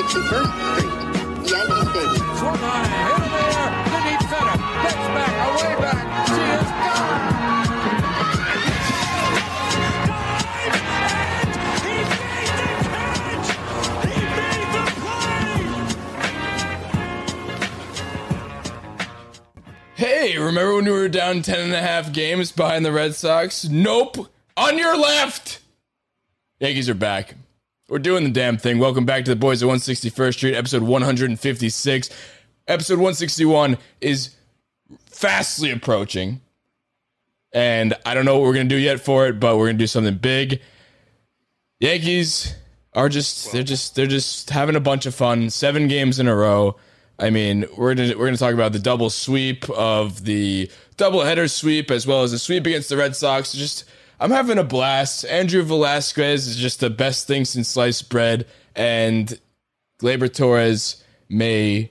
161st Street, Yankee Stadium. Swung on and hit in the air. Then he fed back, away back. She is gone. Hey, remember when we were down 10 and a half games behind the Red Sox? Nope. On your left. Yankees are back. We're doing the damn thing. Welcome back to the Boys at 161st Street, episode 156. Episode 161 is fastly approaching. And I don't know what we're going to do yet for it, but we're going to do something big. Yankees are just they're just they're just having a bunch of fun. 7 games in a row. I mean, we're gonna we're gonna talk about the double sweep of the double header sweep as well as the sweep against the Red Sox. Just I'm having a blast. Andrew Velasquez is just the best thing since sliced bread, and Gleyber Torres may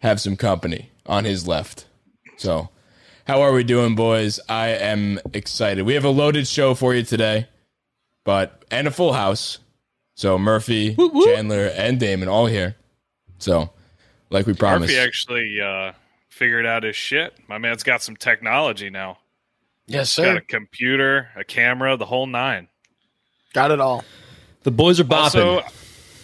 have some company on his left. So, how are we doing, boys? I am excited. We have a loaded show for you today, but and a full house. So Murphy, Chandler, and Damon all here. So like we promised. Murphy actually uh, figured out his shit. My man's got some technology now. Yes, sir. Got a computer, a camera, the whole nine. Got it all. The boys are bopping. Also,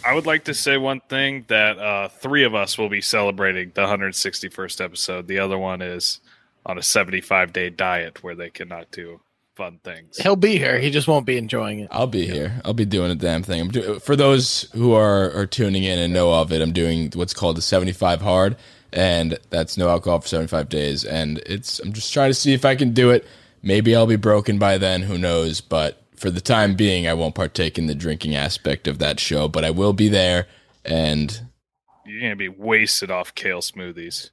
I would like to say one thing that uh, three of us will be celebrating the 161st episode. The other one is on a 75 day diet where they cannot do fun things. He'll be here. He just won't be enjoying it. I'll be here. I'll be doing a damn thing. I'm do- for those who are, are tuning in and know of it. I'm doing what's called the 75 hard, and that's no alcohol for 75 days. And it's I'm just trying to see if I can do it. Maybe I'll be broken by then. Who knows? But for the time being, I won't partake in the drinking aspect of that show. But I will be there, and You're going to be wasted off kale smoothies.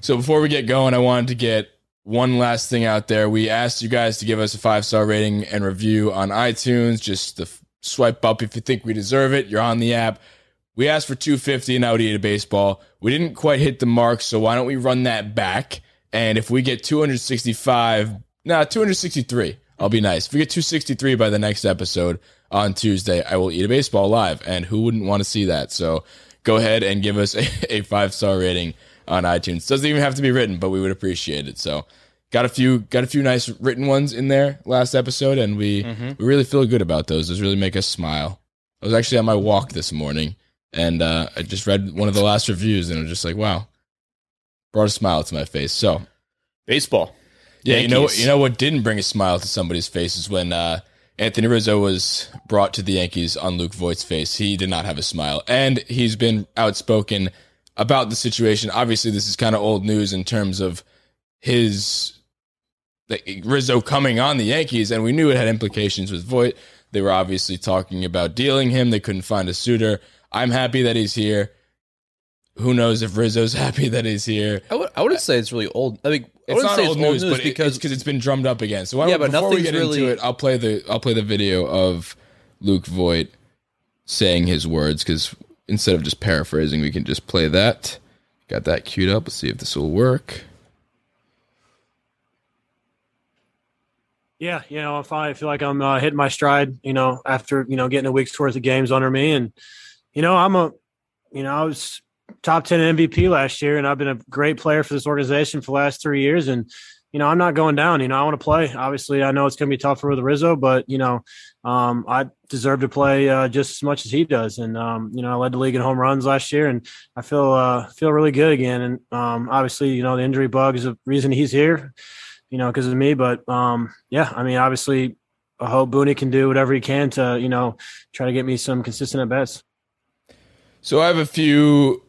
So before we get going, I wanted to get one last thing out there. We asked you guys to give us a five star rating and review on iTunes. Just to swipe up if you think we deserve it. You're on the app. We asked for 250 and out eat a baseball. We didn't quite hit the mark, so why don't we run that back? And if we get 265, nah, 263, I'll be nice. If we get 263 by the next episode on Tuesday, I will eat a baseball live. And who wouldn't want to see that? So go ahead and give us a, a five star rating on iTunes. Doesn't even have to be written, but we would appreciate it. So got a few got a few nice written ones in there last episode, and we we really feel good about those. Those really make us smile. I was actually on my walk this morning, and uh, I just read one of the last reviews, and I was just like, wow, brought a smile to my face. So Baseball. yeah, you know Yankees. you know what didn't bring a smile to somebody's face is when uh, Anthony Rizzo was brought to the Yankees on Luke Voit's face. He did not have a smile, and he's been outspoken about the situation. Obviously, this is kind of old news in terms of his like, Rizzo coming on the Yankees, and we knew it had implications with Voit. They were obviously talking about dealing him. They couldn't find a suitor. I'm happy that he's here. Who knows if Rizzo's happy that he's here? I would I wouldn't say it's really old. I mean, I It's wouldn't not say old it's old news, news, but because because because it's been drummed up again. So why Yeah, don't, but before we get really- into it, I'll play the I'll play the video of Luke Voit saying his words because instead of just paraphrasing, we can just play that. Got that queued up. Let's see if this will work. Yeah, you know, if I feel like I'm uh, hitting my stride, you know, after you know getting a week's worth of games under me, and you know, I'm a, you know, I was top ten MVP last year, and I've been a great player for this organization for the last three years, and you know, I'm not going down. You know, I want to play. Obviously, I know it's going to be tougher with Rizzo, but you know, um, I deserve to play uh, just as much as he does, and um, you know, I led the league in home runs last year, and I feel uh, feel really good again. And um, obviously, you know, the injury bug is the reason he's here you know, because of me. But um, yeah, I mean, obviously, I hope Booney can do whatever he can to, you know, try to get me some consistent at bats. So I have a few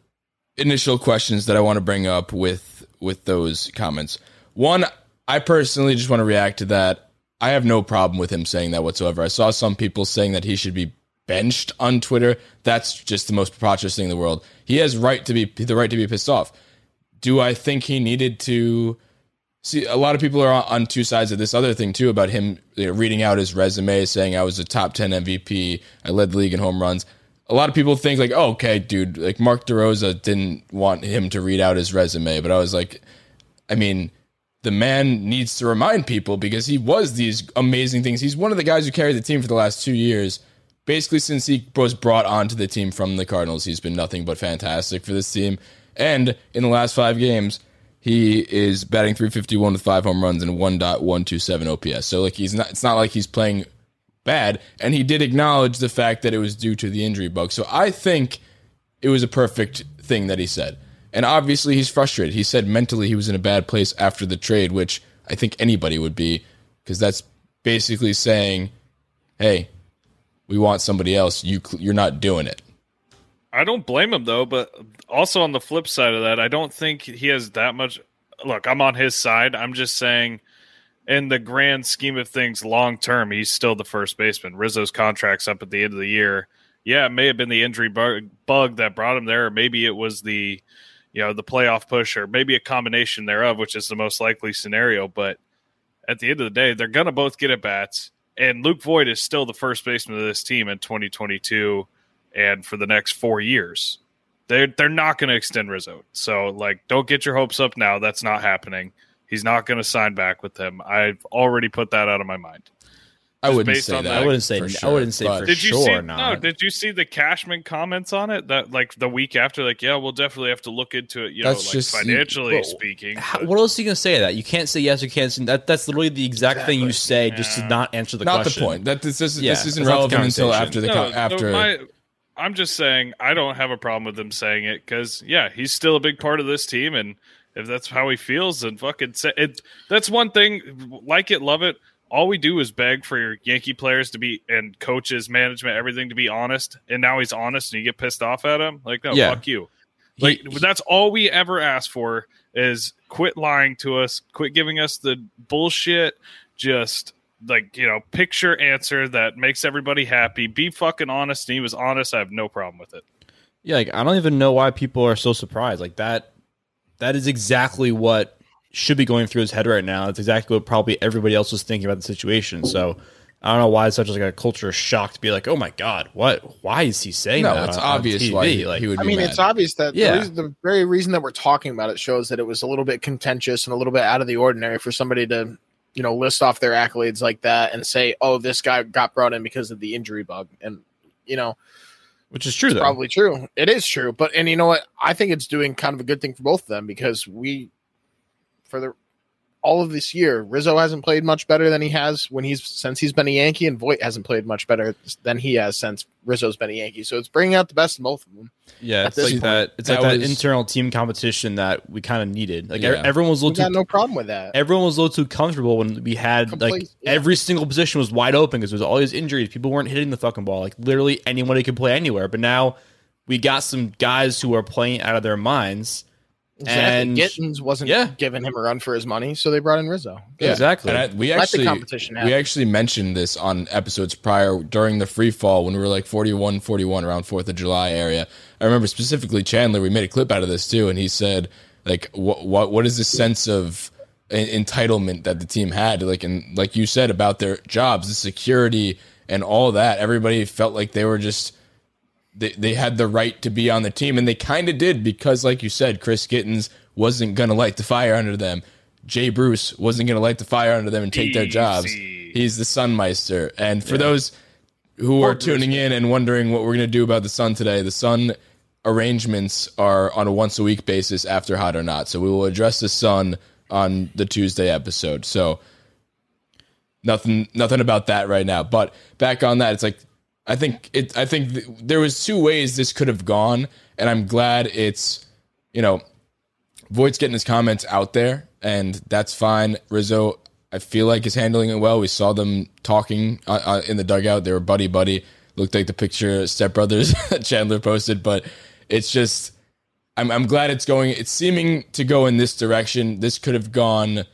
initial questions that I want to bring up with with those comments. One, I personally just want to react to that. I have no problem with him saying that whatsoever. I saw some people saying that he should be benched on Twitter. That's just the most preposterous thing in the world. He has right to be the right to be pissed off. Do I think he needed to see a lot of people are on, two sides of this other thing too about him you know, reading out his resume saying I was a top 10 MVP, I led the league in home runs. A lot of people think like, oh, okay, dude, like Mark DeRosa didn't want him to read out his resume, but I was like, I mean, the man needs to remind people because he was these amazing things. He's one of the guys who carried the team for the last two years. Basically, since he was brought onto the team from the Cardinals, he's been nothing but fantastic for this team. And in the last five games, he is batting 351 with five home runs and 1.127 OPS. So like he's not it's not like he's playing bad and he did acknowledge the fact that it was due to the injury bug. So I think it was a perfect thing that he said. And obviously he's frustrated. He said mentally he was in a bad place after the trade, which I think anybody would be because that's basically saying, "Hey, we want somebody else. You you're not doing it." I don't blame him though, but also on the flip side of that, I don't think he has that much. Look, I'm on his side. I'm just saying, in the grand scheme of things, long term, he's still the first baseman. Rizzo's contract's up at the end of the year. Yeah, it may have been the injury bug, bug that brought him there, or maybe it was the, you know, the playoff push, or maybe a combination thereof, which is the most likely scenario. But at the end of the day, they're gonna both get at bats, and Luke Voit is still the first baseman of this team in 2022 and for the next four years. They're they're not to extend Rizzo. So like, don't get your hopes up now. That's not happening. He's not going to sign back with them. I've already put that out of my mind. I wouldn't based say on that. that- I wouldn't say. for I wouldn't say but- for Did you sure. see? not. No. Did you see the Cashman comments on it? That like the week after, like, yeah, we'll definitely have to look into it. You know, That's like just- financially Well, speaking. How, what else are you gonna say? to That you can't say yes or can't say that. That's literally the exact thing you say just to not answer the question. not question. the point. That this, this, Yeah, this isn't that's not the relevant until after the No, con- no, after. my- I'm just saying I don't have a problem with them saying it because yeah, he's still a big part of this team, and if that's how he feels, then fucking say it. That's one thing. Like it, love it. All we do is beg for your Yankee players to be and coaches, management, everything to be honest. And now he's honest, and you get pissed off at him. Like, no, Yeah. fuck you. He- Like that's all we ever ask for is quit lying to us, quit giving us the bullshit. Just like you know, picture answer that makes everybody happy. Be fucking honest. And he was honest. I have no problem with it. Yeah, like I don't even know why people are so surprised. Like that that is exactly what should be going through his head right now. It's exactly what probably everybody else was thinking about the situation. So I don't know why it's such like a culture shock to be like, oh my god, what? Why is he saying no, that? it's on- on obvious TV? why he, like, he would. I be mean, mad. it's obvious that Yeah. the, reason, the very reason that we're talking about it shows that it was a little bit contentious and a little bit out of the ordinary for somebody to, you know, list off their accolades like that and say, "Oh, this guy got brought in because of the injury bug," and you know, which is true probably true. It is true, but and you know what? I think it's doing kind of a good thing for both of them because we, for the all of this year, Rizzo hasn't played much better than he has when he's since he's been a Yankee, and Voit hasn't played much better than he has since Rizzo's been a Yankee. So it's bringing out the best in both of them. Yeah, it's like point, that. It's that like that internal team competition that we kind of needed. Like Yeah. everyone was a little got too. no problem with that. Everyone was a little too comfortable when we had like yeah. every single position was wide open because there was all these injuries. People weren't hitting the fucking ball. Like literally anybody could play anywhere. But now we got some guys who are playing out of their minds. Exactly. And Gittens wasn't yeah. giving him a run for his money, so they brought in Rizzo. Yeah. Exactly. And I, we Let actually competition we actually mentioned this on episodes prior during the free fall when we were like 41 41 around 4th of July area. I remember specifically Chandler, we made a clip out of this too and he said like what what what is this sense of entitlement that the team had like and like you said about their jobs, the security and all that. Everybody felt like they were just they, they had the right to be on the team and they kind of did because like you said chris gittens wasn't going to light the fire under them. Jay bruce wasn't going to light the fire under them and take their jobs. He's the sunmeister and for those who are tuning in and wondering what we're going to do about the sun today the sun arrangements are on a once a week basis after hot or not. So we will address the sun on the tuesday episode. So nothing nothing about that right now. But back on that it's like i think it i think th- there was two ways this could have gone and i'm glad it's you know voit's getting his comments out there and that's fine. Rizzo i feel like is handling it well. We saw them talking uh, uh, in the dugout. They were buddy buddy. Looked like the picture step brothers chandler posted but it's just I'm, I'm glad it's going it's seeming to go in this direction. This could have gone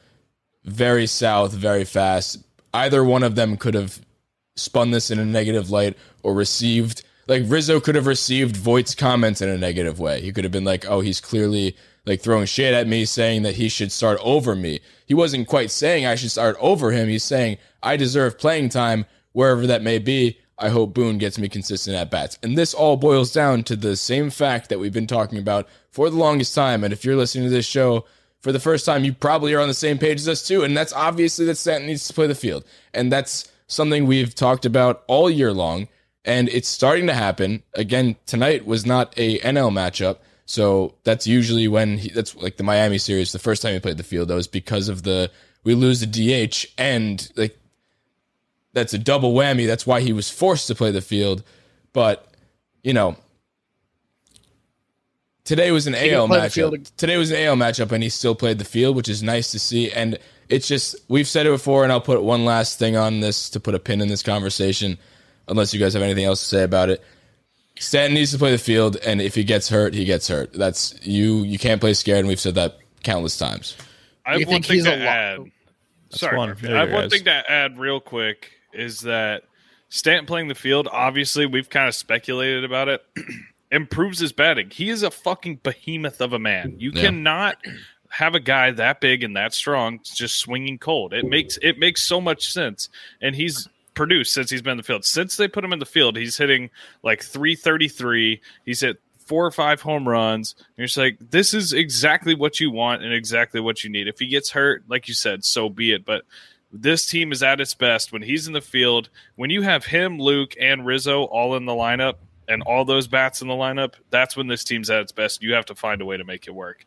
very south very fast. Either one of them could have spun this in a negative light or received like Rizzo could have received Voit's comments in a negative way. He could have been like, "Oh, he's clearly like throwing shit at me, saying that he should start over me." He wasn't quite saying I should start over him. He's saying I deserve playing time wherever that may be. I hope Boone gets me consistent at bats. And this all boils down to the same fact that we've been talking about for the longest time. And if you're listening to this show for the first time, you probably are on the same page as us too. And that's obviously that Stanton needs to play the field. And that's something we've talked about all year long. And it's starting to happen. Again, tonight was not a NL matchup. So that's usually when he, that's like the Miami series, the first time he played the field, that was because of the, we lose the DH and like that's a double whammy. That's why he was forced to play the field. But, you know, today was an He AL matchup. Today was an AL matchup and he still played the field, which is nice to see. And it's just, we've said it before, and I'll put one last thing on this to put a pin in this conversation, unless you guys have anything else to say about it. Stanton needs to play the field, and if he gets hurt, he gets hurt. That's you. You can't play scared, and we've said that countless times. I have You one thing he's to a lo- add. Sorry, one. I have one thing to add real quick is that Stanton playing the field, obviously, we've kind of speculated about it, improves his batting. He is a fucking behemoth of a man. You Yeah. cannot have a guy that big and that strong just swinging cold. It makes it makes so much sense, and he's produced since he's been in the field. Since they put him in the field, he's hitting like 333. He's hit four or five home runs. And you're just like, this is exactly what you want and exactly what you need. If he gets hurt, like you said, so be it. But this team is at its best when he's in the field. When you have him, Luke, and Rizzo all in the lineup and all those bats in the lineup, that's when this team's at its best. You have to find a way to make it work.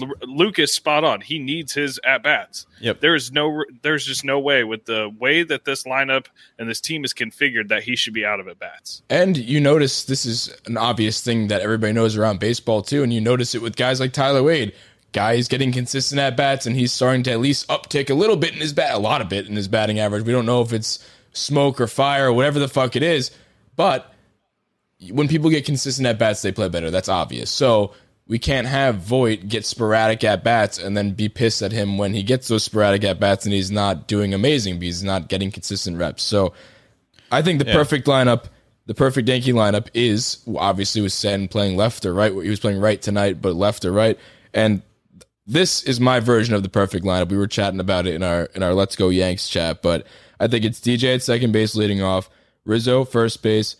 L- Luke is spot on. He needs his at bats. Yep. There is no, there's just no way with the way that this lineup and this team is configured that he should be out of at bats. And you notice this is an obvious thing that everybody knows around baseball too, and you notice it with guys like Tyler Wade. Guys getting consistent at bats, and he's starting to at least uptick a little bit in his bat, a lot of bit in his batting average. We don't know if it's smoke or fire or whatever the fuck it is, but when people get consistent at bats, they play better. That's obvious. So we can't have Voit get sporadic at bats and then be pissed at him when he gets those sporadic at bats and he's not doing amazing because he's not getting consistent reps. So I think the perfect lineup, the perfect Yankee lineup is obviously with Stanton playing left or right. He was playing right tonight, but left or right. And this is my version of the perfect lineup. We were chatting about it in our in our Let's Go Yanks chat, but I think it's DJ at second base leading off, Rizzo first base,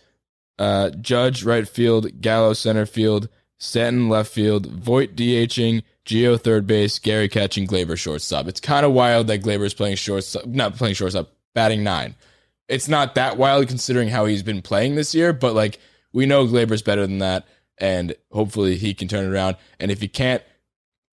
uh, Judge right field, Gallo center field, Stanton left field, Voit DHing, Gio third base, Gary catching, Gleyber shortstop. It's kind of wild that Gleyber's playing shortstop, not playing shortstop, batting nine. It's not that wild considering how he's been playing this year, but like we know Gleyber's better than that, and hopefully he can turn it around. And if he can't,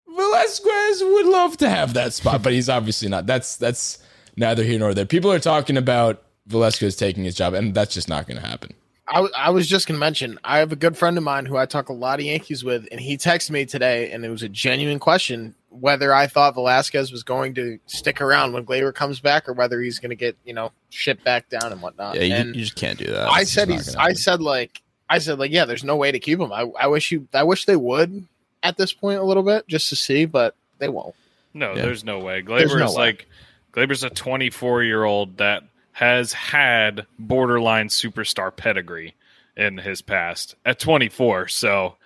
Velasquez would love to have that spot, but he's obviously not. That's that's neither here nor there. People are talking about Velasquez taking his job, and that's just not going to happen. I, w- I was just gonna mention I have a good friend of mine who I talk a lot of Yankees with, and he texted me today, and it was a genuine question whether I thought Velasquez was going to stick around when Gleyber comes back, or whether he's going to get you know shipped back down and whatnot. Yeah, you, and you just can't do that. I It's said he's. I said like I said like yeah, there's no way to keep him. I, I wish you. I wish they would at this point a little bit just to see, but they won't. No, Yeah. there's no way. There's Gleyber no is way. like Gleyber's a 24 year old that has had borderline superstar pedigree in his past at 24. So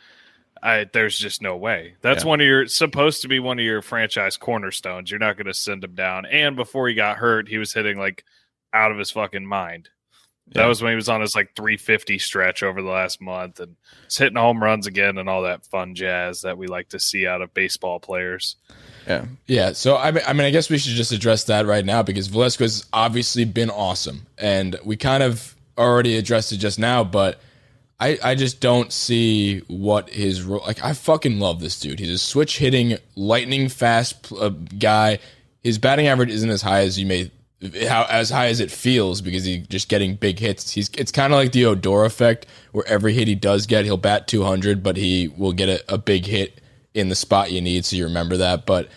I there's just no way. That's Yeah. one of your supposed to be one of your franchise cornerstones. You're not going to send him down. And before he got hurt, he was hitting like out of his fucking mind. That Yeah. was when he was on his like 350 stretch over the last month and was hitting home runs again and all that fun jazz that we like to see out of baseball players. Yeah. Yeah, so I mean, I mean, I guess we should just address that right now because Velasquez has obviously been awesome, and we kind of already addressed it just now, but I, I just don't see what his role. Like, I fucking love this dude. He's a switch hitting, lightning fast uh, guy. His batting average isn't as high as you may, how as high as it feels because he's just getting big hits. He's it's kind of like the Odor effect, where every hit he does get, he'll bat 200, but he will get a, a big hit in the spot you need, so you remember that. But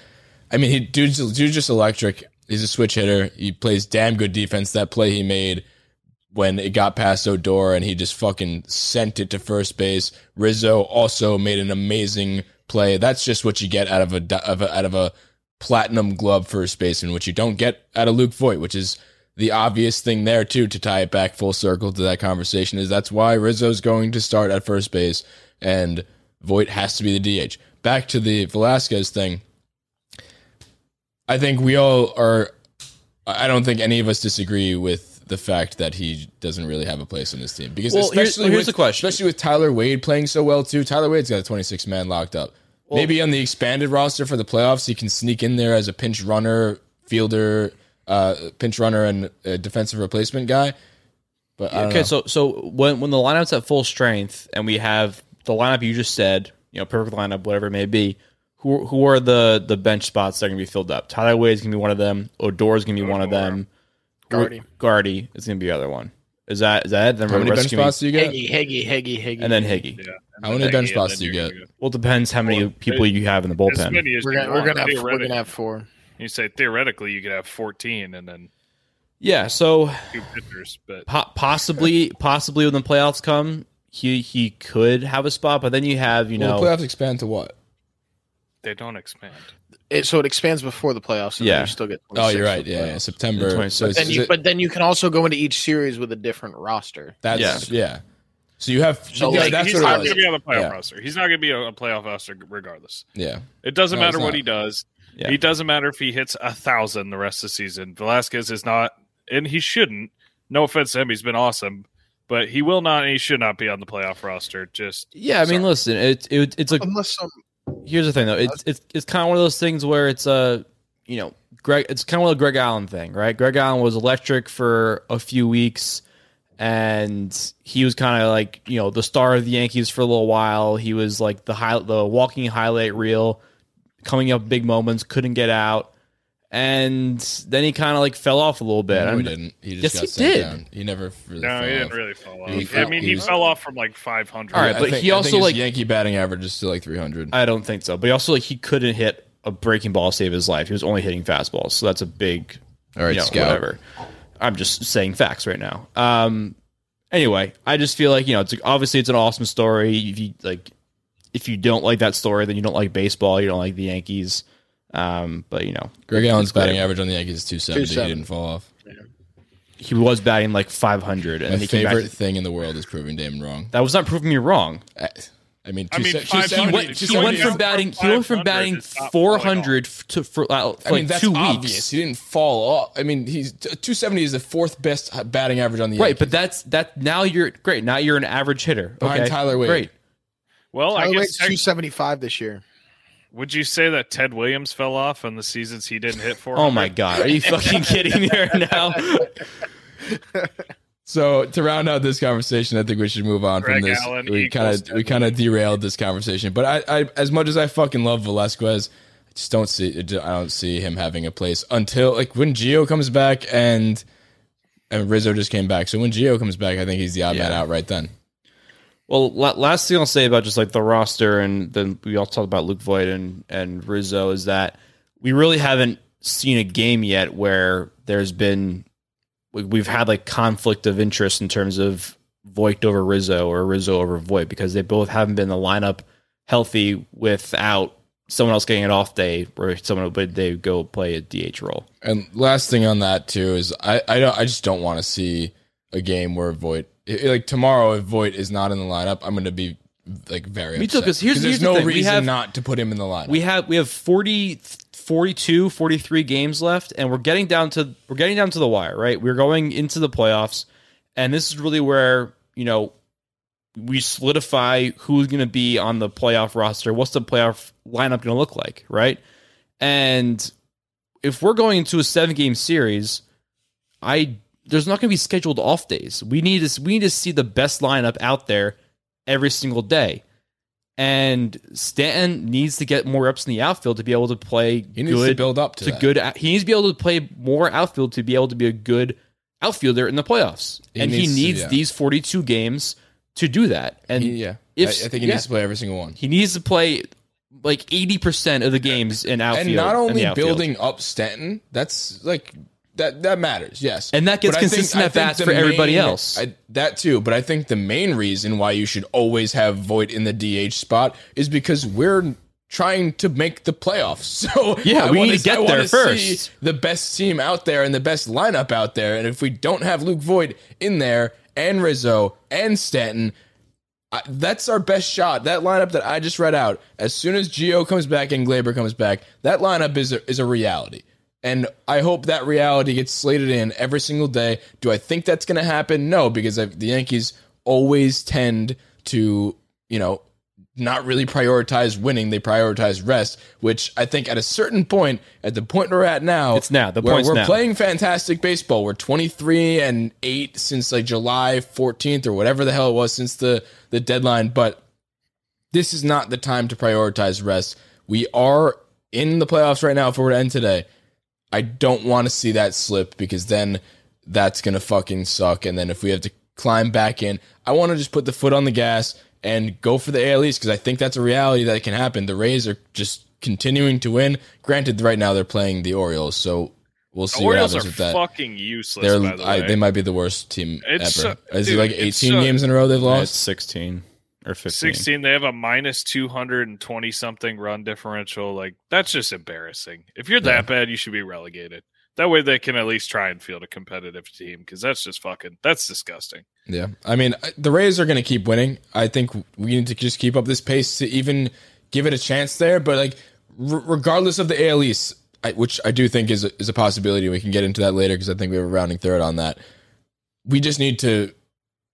I mean, he dude's, dude's just electric. He's a switch hitter. He plays damn good defense. That play he made when it got past Odor and he just fucking sent it to first base. Rizzo also made an amazing play. That's just what you get out of a, of a out of a platinum glove first baseman, which you don't get out of Luke Voit, which is the obvious thing there too to tie it back full circle to that conversation is that's why Rizzo's going to start at first base and Voit has to be the DH. Back to the Velasquez thing. I think we all are I don't think any of us disagree with the fact that he doesn't really have a place on this team because Well, here's- especially here's with, the question. especially with Tyler Wade playing so well too. Tyler Wade's got a 26 man locked up. Maybe on the expanded roster for the playoffs, he can sneak in there as a pinch runner, fielder, uh, pinch runner, and a defensive replacement guy. But I don't Okay, know. so so when when the lineup's at full strength and we have the lineup you just said, you know, perfect lineup, whatever it may be, who who are the the bench spots that are gonna be filled up? Tyler Wade's gonna be one of them. Odor's gonna be one of them. Guardy. Guardy is gonna be the other one. Is that is that? Then how many the rest bench spots do you get? Higgy, Higgy, Higgy, Higgy. and then Higgy. Yeah. How many bench spots do you get? Well, it depends how many people you have in the bullpen. We're gonna, we're gonna have we're gonna have four. You say theoretically you could have 14 and then Yeah, so two pitchers, but po- possibly possibly when the playoffs come, he he could have a spot, but then you have you Well, know the playoffs expand to what? they don't expand. It, so it expands before the playoffs. And Yeah. then you still get. Oh, you're right. Yeah, yeah. September. 26. So it's, Then you, it- but then you can also go into each series with a different roster. that's yeah. So you have So, yeah, like, that's he's not going to be on the playoff Yeah. roster. He's not going to be a, a playoff roster regardless. Yeah. It doesn't No, matter what he does. Yeah. He doesn't matter if he hits a thousand the rest of the season. Velasquez is not, and he shouldn't. No offense to him, he's been awesome, but he will not and he should not be on the playoff roster. Just Yeah, I mean, listen, it, it it's a Unless some here's the thing though. It's it's it's kind of one of those things where it's a you know Greg. It's kind of a Greg Allen thing, right? Greg Allen was electric for a few weeks, and he was kind of like you know the star of the Yankees for a little while. He was like the high, the walking highlight reel, coming up big moments, couldn't get out, and then he kind of like fell off a little bit. No, he I'm- didn't. He just Yes, got he sent did. down. He never really no, fell he didn't off. really fall off. He I fell- mean, he he, was- fell off from like 500. All right, I but think- he I also, think his like- Yankee batting average is still like 300. I don't think so. But he also like he couldn't hit a breaking ball to save his life. He was only hitting fastballs, so that's a big All right, you know, scout. whatever. I'm just saying facts right now. Um, anyway, I just feel like you know, it's obviously it's an awesome story. If you like, if you don't like that story, then you don't like baseball. You don't like the Yankees. Um, but you know, Greg Allen's batting average on the Yankees is 270. He didn't fall off. He was batting like 500, and My he came back- favorite thing in the world is proving Damon wrong. That was not proving me wrong. I, I mean, I mean, 270 He went, he went from batting. He went from batting is not falling off. 400 to for, uh, for I mean, like that's two obvious. weeks. He didn't fall off. I mean, he's 270 is the fourth best batting average on the Right, Yankees. but that's that. Now you're great. Now you're an average hitter. Behind okay, Tyler Wade. Great. well, I Tyler guess Wade's two seventy five this year. Would you say that Ted Williams fell off on the seasons he didn't hit for? Oh my god, are you fucking kidding me right now? So to round out this conversation, I think we should move on Greg from this. Allen we kind of we kind of derailed this conversation, but I, I, as much as I fucking love Velasquez, I just don't see I don't see him having a place until like when Gio comes back and and Rizzo just came back. So when Gio comes back, I think he's the odd man out right then. Well, last thing I'll say about just like the roster, and then we all talked about Luke Voit and and Rizzo is that we really haven't seen a game yet where there's been we- we've had like conflict of interest in terms of Voit over Rizzo or Rizzo over Voit because they both haven't been the lineup healthy without someone else getting an off day where someone would they go play a DH role. And last thing on that too is I I don't I just don't want to see a game where Voit i- like tomorrow if Voit is not in the lineup, I'm going to be like very Me too, upset. 'cause here's- there's here's the no thing. We reason have- not to put him in the lineup. we have we have 40 42 43 games left and we're getting down to we're getting down to the wire right we're going into the playoffs and this is really where you know we solidify who's going to be on the playoff roster what's the playoff lineup going to look like right and if we're going into a seven game series i there's not going to be scheduled off days we need to we need to see the best lineup out there every single day and Stanton needs to get more reps in the outfield to be able to play he needs good to build up to, to good. He needs to be able to play more outfield to be able to be a good outfielder in the playoffs, He and he needs to, needs yeah. these 42 games to do that. And He- yeah, if I, I think he yeah, needs to play every single one. he needs to play like 80 percent of the games in outfield, and not only building up Stanton, that's like that that matters. Yes, And that gets But think- consistent I at bats for everybody else. I, that too, but I think the main reason why you should always have Voit in the DH spot is because we're trying to make the playoffs. So Yeah, I we need to get I there first. the best team out there and the best lineup out there. And if we don't have Luke Voit in there and Rizzo and Stanton, I, that's our best shot. That lineup that I just read out, as soon as Gio comes back and Gleyber comes back, that lineup is a, is a reality. And I hope that reality gets slated in every single day. Do I think that's going to happen? No, because I, the Yankees always tend to, you know, not really prioritize winning. They prioritize rest, which I think at a certain point, at the point we're at now, It's now. The where point's we're now. playing fantastic baseball. We're 23 and 8 since like July 14th or whatever the hell it was since the, the deadline. But this is not the time to prioritize rest. We are in the playoffs right now if we were to end today. I don't want to see that slip because then that's going to fucking suck. And then if we have to climb back in, I want to just put the foot on the gas and go for the AL East because I think that's a reality that can happen. The Rays are just continuing to win. Granted, right now they're playing the Orioles, so we'll see The what Orioles happens are with that. fucking useless. They're, by the I, they might be the worst team It's ever. so- Is dude, it like 18 so- games in a row they've Yeah, it's lost? 16 or 15. 16 they have a minus 220 something run differential like that's just embarrassing if you're that Yeah. bad you should be relegated that way they can at least try and field a competitive team because that's just fucking that's disgusting Yeah, I mean the Rays are going to keep winning. I think we need to just keep up this pace to even give it a chance there. But like, r- regardless of the AL East, I, which I do think is a, is a possibility, we can get into that later because I think we have a rounding third on that. We just need to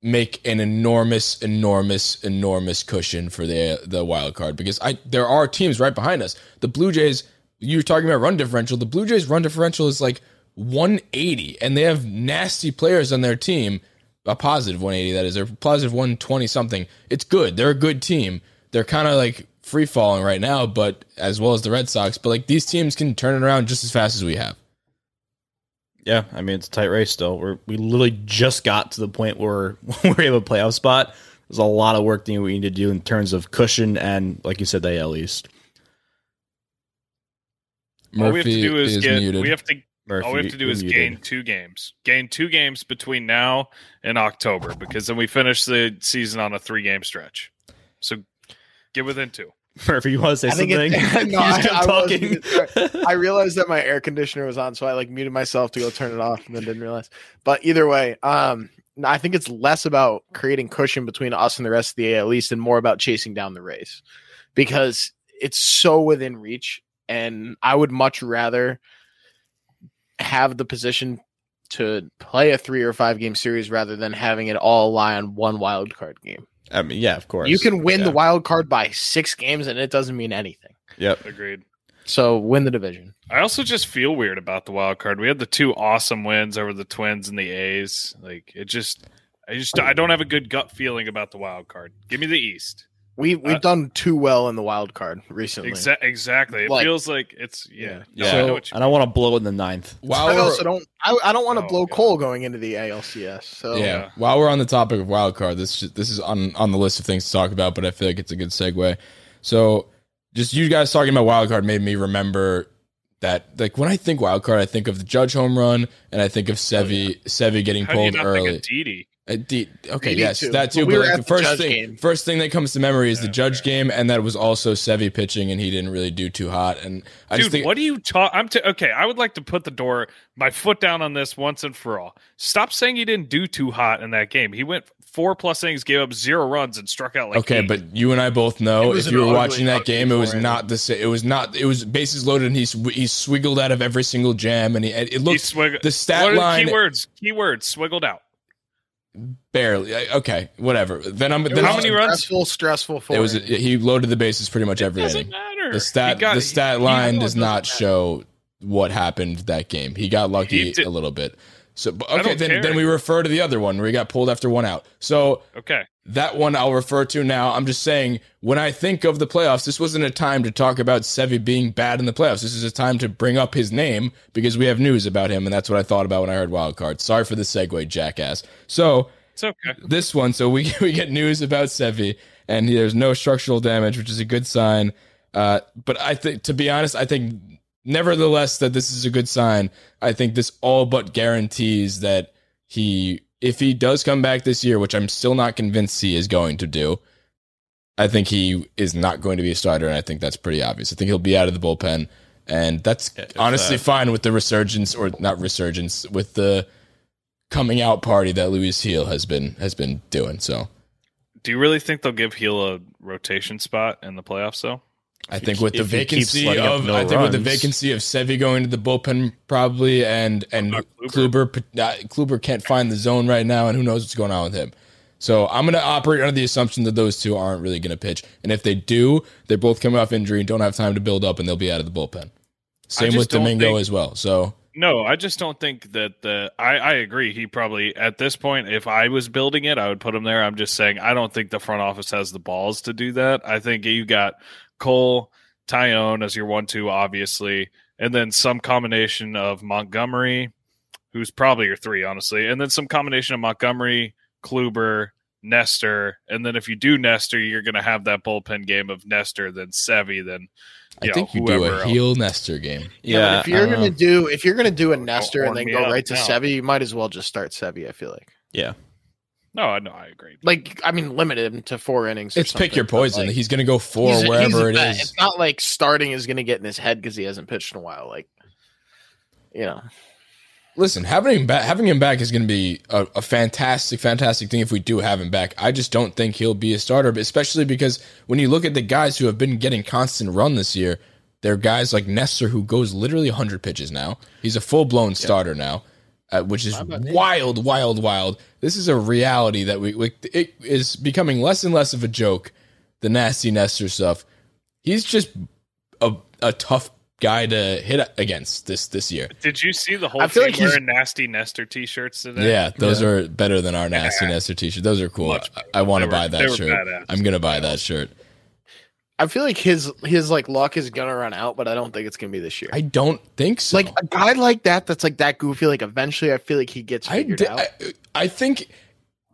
make an enormous, enormous, enormous cushion for the the wild card because I there are teams right behind us. The Blue Jays. you're talking about run differential. The Blue Jays run differential is like 180, and they have nasty players on their team a positive 180 that is they're positive 120 something it's good they're a good team they're kind of like free falling right now but as well as the red sox but like these teams can turn it around just as fast as we have Yeah, I mean it's a tight race still. We're we literally just got to the point where we have a playoff spot. There's a lot of work that we need to do in terms of cushion and, like you said, the AL East. all we have to Murphy do is, is get muted. we have to Murphy, all we have to do is muted. gain two games gain two games between now and october because then we finish the season on a three game stretch so get within two Murphy, you want to say I something? it, no, I, I, talking. I realized that my air conditioner was on, so I like muted myself to go turn it off, and then didn't realize. But either way, um, I think it's less about creating cushion between us and the rest of the AL East, and more about chasing down the race, because it's so within reach, and I would much rather have the position to play a three or five game series rather than having it all lie on one wild card game. I mean, yeah, of course. You can win Yeah. the wild card by six games, and it doesn't mean anything. Yep. agreed So win the division. I also just feel weird about the wild card. We had the two awesome wins over the Twins and the A's. Like it just, I just, I don't have a good gut feeling about the wild card. Give me the East. We we've Uh, done too well in the wild card recently. Exa- exactly. It Like- feels like it's yeah. Yeah. No, I So, know what you and I want to blow in the ninth. while I also don't. I, I don't want to Oh, blow God. Cole going into the ALCS. So yeah. While we're on the topic of wild card, this this is on on the list of things to talk about, but I feel like it's a good segue. So, just you guys talking about wild card made me remember that like when I think wild card, I think of the Judge home run, and I think of Sevi Sevi getting How do you pulled not early. think of Didi? Uh, D- okay, Didi yes, too. that too. But we But were like at the the first Judge thing, game. first thing that comes to memory is the Yeah, Judge fair. game, and that it was also Sevi pitching, and he didn't really do too hot. And I just Dude, think what do you talk? I'm t- okay. I would like to put the door, my foot down on this once and for all. Stop saying he didn't do too hot in that game. He went four plus innings, gave up zero runs, and struck out like okay, eight. but you and I both know if you were watching that game, it was four-inning. not the same. It was not. It was bases loaded, and he sw- he swiggled out of every single jam, and he it he looked swig- the stat what are line- keywords. Keywords. Swiggled out. barely. Okay, whatever. Then I'm. It Then How I'll- many runs? Stressful, stressful. It was. forward. He loaded the bases pretty much every Doesn't inning. matter. The stat got- the stat he- line he- does not show what happened that game. He got lucky He did- a little bit. So okay, then care. then we refer to the other one where he got pulled after one out. So Okay. that one I'll refer to now. I'm just saying when I think of the playoffs, this wasn't a time to talk about Sevi being bad in the playoffs. This is a time to bring up his name because we have news about him, and that's what I thought about when I heard wild card. Sorry for the segue, jackass. So It's okay. this one, so we we get news about Sevi, and there's no structural damage, which is a good sign. Uh, but I think, to be honest, I think nevertheless that this is a good sign. I think this all but guarantees that he, if he does come back this year, which I'm still not convinced he is going to do, I think he is not going to be a starter, and I think that's pretty obvious. I think he'll be out of the bullpen, and that's if honestly that- fine with the resurgence or not resurgence with the coming out party that Luis Gil has been has been doing. So Do you really think they'll give Gil a rotation spot in the playoffs though? I think with the if he keeps vacancy of no I think with the vacancy of Sevi going to the bullpen probably and and Kluber uh, Kluber can't find the zone right now and who knows what's going on with him. So I'm going to operate under the assumption that those two aren't really going to pitch, and if they do, they're both coming off injury and don't have time to build up, and they'll be out of the bullpen. Same with Domingo think- as well. So No, I just don't think that the. I, I agree. He probably at this point, if I was building it, I would put him there. I'm just saying I don't think the front office has the balls to do that. I think you got Cole, Taillon as your one-two, obviously, and then some combination of Montgomery, who's probably your three, honestly, and then some combination of Montgomery, Kluber, Nestor, and then if you do Nestor, you're going to have that bullpen game of Nestor, then Sevy, then I you think know, you do a else. Gil Nestor game. Yeah, Yeah, if you're gonna know. do if you're gonna do a Nestor and then me go up right to now. Sevy, you might as well just start Sevy. I feel like, yeah. No, I know, I agree. like I mean, limit him to four innings. It's pick your poison. like, he's going to go four he's wherever he's a it vet. is. It's not like starting is gonna get in his head because he hasn't pitched in a while. Like, you know, Listen, having him back, having him back is going to be a, a fantastic, fantastic thing if we do have him back. I just don't think he'll be a starter, especially because when you look at the guys who have been getting constant run this year, they're guys like Nestor who goes literally 100 pitches now. He's a full blown starter now, uh, which is wild, wild, wild. This is a reality that we, we it is becoming less and less of a joke. The nasty Nestor stuff. He's just a a tough guy to hit against this this year. Did you see the whole I feel team like he's- wearing nasty Nestor t-shirts today? Yeah, those are better than our nasty Nestor t-shirt. Those are cool. Much I. I want to buy that shirt. badass. I'm gonna buy that shirt. I feel like his his like luck is gonna run out, but I don't think it's gonna be this year. I don't think so. like a guy like that, that's like that goofy. Like eventually, I feel like he gets I, figured di- out. I, I think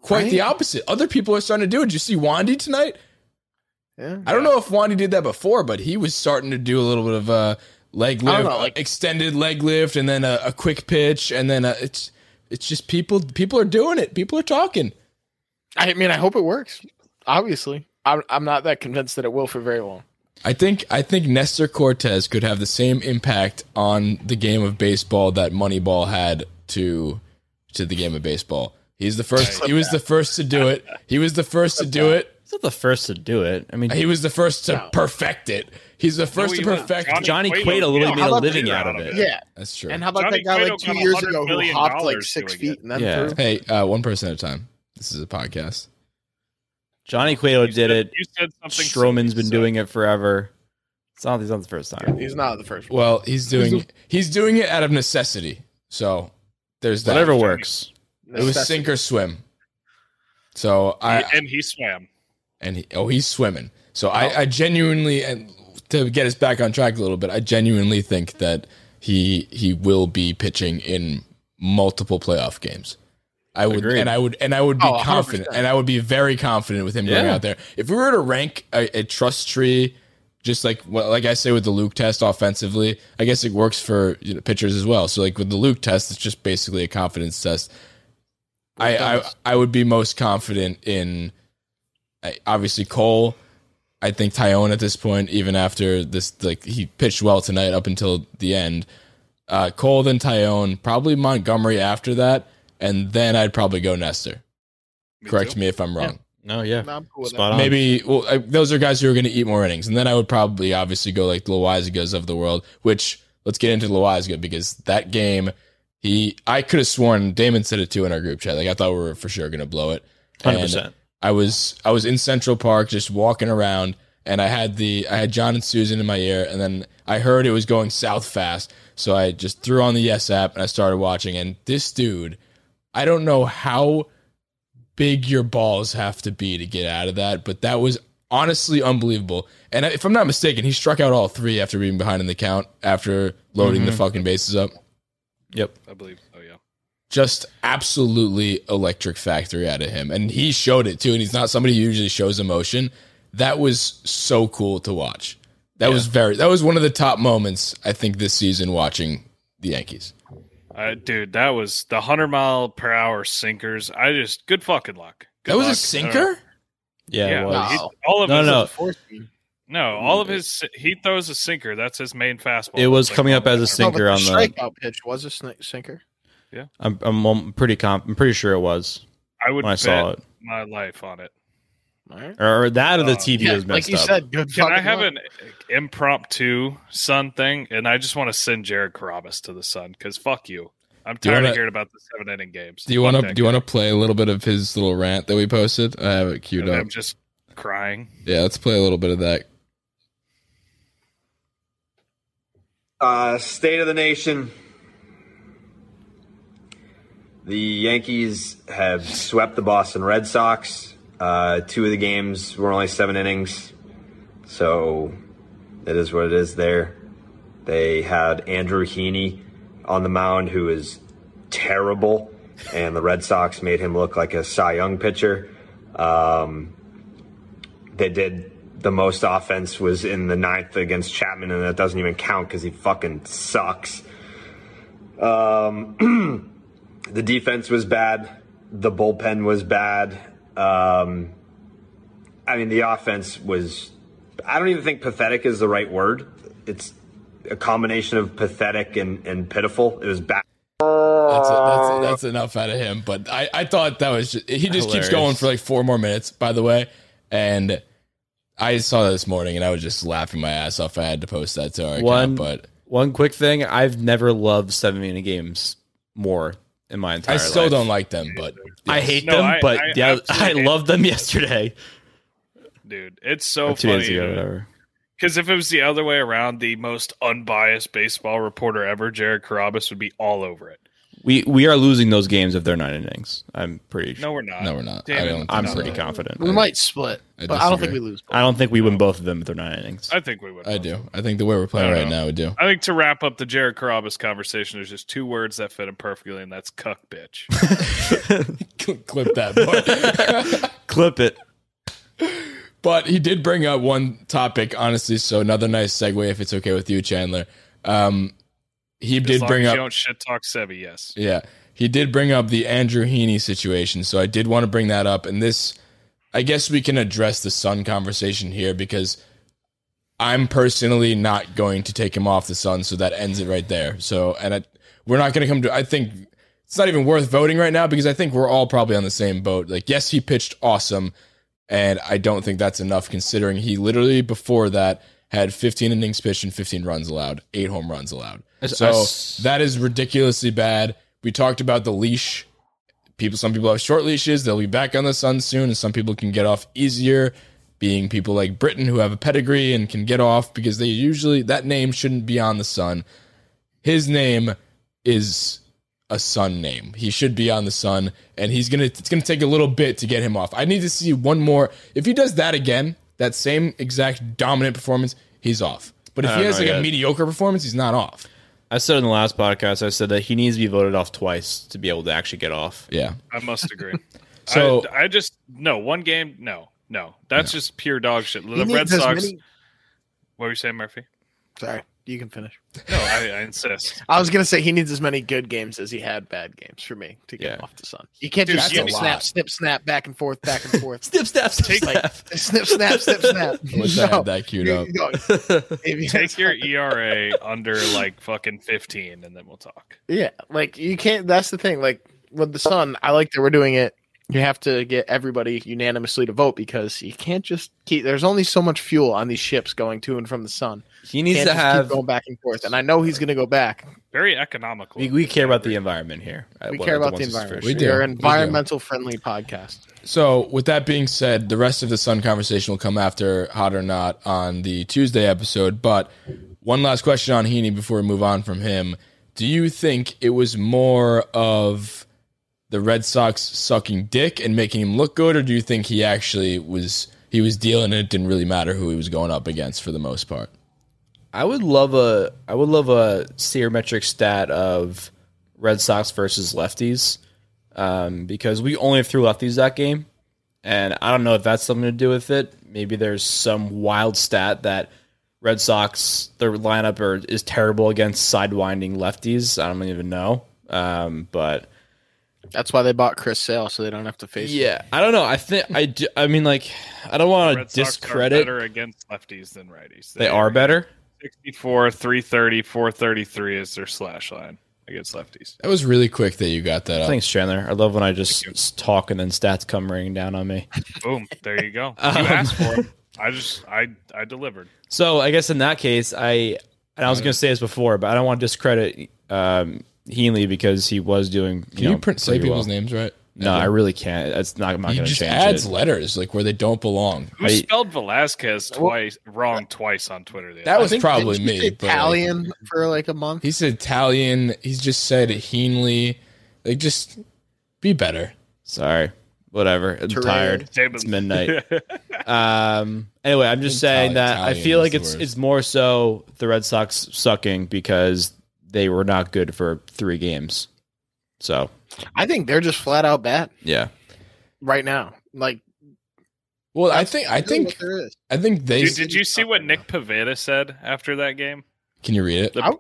quite Right? the opposite. Other people are starting to do it. Did you see Wandy tonight? yeah. I don't know if Wandy did that before, but he was starting to do a little bit of a leg lift, know, like- extended leg lift, and then a, a quick pitch, and then a, it's it's just people people are doing it. People are talking. I mean, I hope it works. Obviously, I'm, I'm not that convinced that it will for very long. I think I think Nestor Cortes could have the same impact on the game of baseball that Moneyball had to to the game of baseball. He's the first. He was the first to do it. He was the first to do it. He's not the first to do it. I mean, He was the first to No. perfect it. He's the first he to was. perfect. Johnny- Johnny Cueto, Cueto literally made a living out of it. Yeah. That's true. And how about Johnny that guy Cueto like two years ago who million hopped like six feet it. and then Yeah. threw? hey, uh, one person at a time. This is a podcast. Johnny Cueto You did said- it. You said something. Stroman's silly, been so- doing it forever. It's not, it's not the first time. He's not the first. one. Well, he's doing he's doing it out of necessity. So there's that. Whatever works. It was sink or swim. So I and he swam. and he, oh he's swimming so I, oh. I genuinely and to get us back on track a little bit i genuinely think that he he will be pitching in multiple playoff games i would Agreed. and i would and i would be Oh, confident and i would be very confident with him going out there if we were to rank a, a trust tree just like well, like i say with the luke test offensively i guess it works for you know, pitchers as well so like with the luke test it's just basically a confidence test I, I I would be most confident in obviously Cole. I think Taillon at this point, even after this, like he pitched well tonight up until the end. Uh, Cole then Taillon, probably Montgomery after that, and then I'd probably go Nestor. Me Correct too. me if I'm wrong. No, yeah. No, I'm cool with Spot on. Maybe well, I, those are guys who are going to eat more innings, and then I would probably obviously go like the Loaisigas of the world. Which let's get into Loaisiga because that game, he I could have sworn Damon said it too in our group chat. Like I thought we were for sure going to blow it. Hundred And percent. I was I was in Central Park just walking around, and I had the I had John and Suzyn in my ear, and then I heard it was going south fast, so I just threw on the Yes app and I started watching. And this dude, I don't know how big your balls have to be to get out of that, but that was honestly unbelievable. And if I'm not mistaken, he struck out all three after being behind in the count after loading the mm-hmm. fucking bases up. Yep. I believe. Oh yeah. Just absolutely electric factory out of him. And he showed it too. And he's not somebody who usually shows emotion. That was so cool to watch. That was very, that was one of the top moments, I think, this season watching the Yankees. Uh, dude, that was the hundred mile per hour sinkers. I just good fucking luck. Good that was a luck. sinker? Yeah, it was. he- all of No, his, no. No, all of his he throws a sinker. That's his main fastball. It was like coming up as a No, sinker but on the the. strikeout pitch was a sn- sinker. I'm, I'm, I'm pretty comp. I'm pretty sure it was I would when I saw it, my life on it. All right. or, or that, or the Uh, TV Yeah, was like you up. said, good. Can I have luck. an impromptu Sun thing? And I just want to send Jared Carrabis to the Sun because fuck you. I'm tired wanna- of hearing about the seven inning games. Do you want to do you want to play a little bit of his little rant that we posted? I have it queued And up. I'm just crying. Yeah, let's play a little bit of that. Uh, state of the nation. The Yankees have swept the Boston Red Sox. Uh, two of the games were only seven innings, so it is what it is there. They had Andrew Heaney on the mound, who is terrible, and the Red Sox made him look like a Cy Young pitcher. Um, they did the most offense was in the ninth against Chapman, and that doesn't even count because he fucking sucks. Um, the defense was bad. The bullpen was bad. Um, I mean, the offense was. I don't even think pathetic is the right word. It's a combination of pathetic and, and pitiful. It was bad. That's, that's that's enough out of him. But I, I thought that was just, he just keeps going for like four more minutes. By the way, and I saw that this morning and I was just laughing my ass off. I had to post that to our account, but one quick thing: I've never loved seven minute games more in my entire. I still life. don't like them. But I hate No, them, I- but I yeah, I, absolutely loved them yesterday. Dude, it's so Or two days funny. ago, whatever. Because if it was the other way around, the most unbiased baseball reporter ever, Jared Carrabis, would be all over it. We we are losing those games if they're nine innings. I'm pretty. Sure. No, we're not. no, we're not. Damn I don't I'm think pretty so. confident. We might split, I but I don't think we lose. I don't think we win both of them if they're nine innings. I think we would. I do. I think the way we're playing right know. now, we do. I think to wrap up the Jared Carrabis conversation, there's just two words that fit him perfectly, and that's cuck bitch. Clip that part. Clip it. But he did bring up one topic, honestly. So another nice segue, if it's okay with you, Chandler. Um, he As did bring up. don't shit talk Sebi, yes. Yeah, he did bring up the Andrew Heaney situation. So I did want to bring that up, and this, I guess we can address the Sun conversation here because I'm personally not going to take him off the Sun, so that ends it right there. So, and I, we're not going to come to. I think it's not even worth voting right now because I think we're all probably on the same boat. Like, yes, he pitched awesome, and I don't think that's enough considering he literally before that had 15 innings pitched and 15 runs allowed, eight home runs allowed. It's- So that is ridiculously bad. We talked about the leash. People, some people have short leashes. They'll be back on the sun soon, and some people can get off easier. Being people like Britton who have a pedigree and can get off because they usually that name shouldn't be on the sun. His name is a sun name. He should be on the sun, and he's gonna. It's gonna take a little bit to get him off. I need to see one more. If he does that again, that same exact dominant performance, he's off. But if he has know like a mediocre performance, he's not off. I said in the last podcast, I said that he needs to be voted off twice to be able to actually get off. Yeah. I must agree. So- I, I just no one game. No, no, that's just pure dog shit. The Red Sox. many- What were you saying, Murphy? Sorry, you can finish. No, I, I insist. I was gonna say he needs as many good games as he had bad games for me to get Yeah. off the sun. You can't Dude, just snip, snap, snip, snap, back and forth, back and forth. Snip, snap, snip, Like, snip, snap, snip, snap. Wish I had that queued up. you go- if you- Take your ERA under like fucking fifteen, and then we'll talk. Yeah, like you can't. That's the thing. Like with the sun, I like that we're doing it. You have to get everybody unanimously to vote because you can't just keep. There's only so much fuel on these ships going to and from the sun. He needs Can't to have. keep going back and forth. And I know he's going to go back. Very economical. We, we care about the environment here. Uh, we One care of the about the environment. We do. We're We an do. environmental friendly podcast. So, with that being said, the rest of the Sun conversation will come after Hot or Not on the Tuesday episode. But one last question on Heaney before we move on from him. Do you think it was more of the Red Sox sucking dick and making him look good, or do you think he actually was he was dealing and it didn't really matter who he was going up against for the most part? I would love a I would love a sabermetric stat of Red Sox versus lefties, um, because we only threw lefties that game, and I don't know if that's something to do with it. Maybe there's some wild stat that Red Sox their lineup are, is terrible against sidewinding lefties. I don't even know, um, but That's why they bought Chris Sale, so they don't have to face. him. Yeah, I don't know. I think I. Do, I mean, like, I don't want to Red are discredit. better against lefties than righties. They are better. 64, 330, 433 is their slash line against lefties. That was really quick that you got that up. Thanks, Chandler. I love when I just talk and then stats come raining down on me. Boom. There you go. Um, You asked for them. I just I I delivered. So I guess in that case, I and I was going to say this before, but I don't want to discredit um, Heanley because he was doing. Can you, know, print, say people's well. names right? No, I really can't. That's not. I'm not going to just change adds it. letters like where they don't belong. Who spelled Velasquez twice wrong twice on Twitter? The That other was day? probably me. say but, like, Italian for like a month. he said Italian. He's just said Heenley. Like, just be better. Sorry, whatever. I'm Terrain. tired. It's Damon's- midnight. um. Anyway, I'm just Italian- saying that I feel like it's worst. it's more so the Red Sox sucking because they were not good for three games. So I think they're just flat out bad yeah, right now. Like, Well, I think I think there is. I think they. Dude, did you see what Nick Pivetta said after that game? Can you read it? The-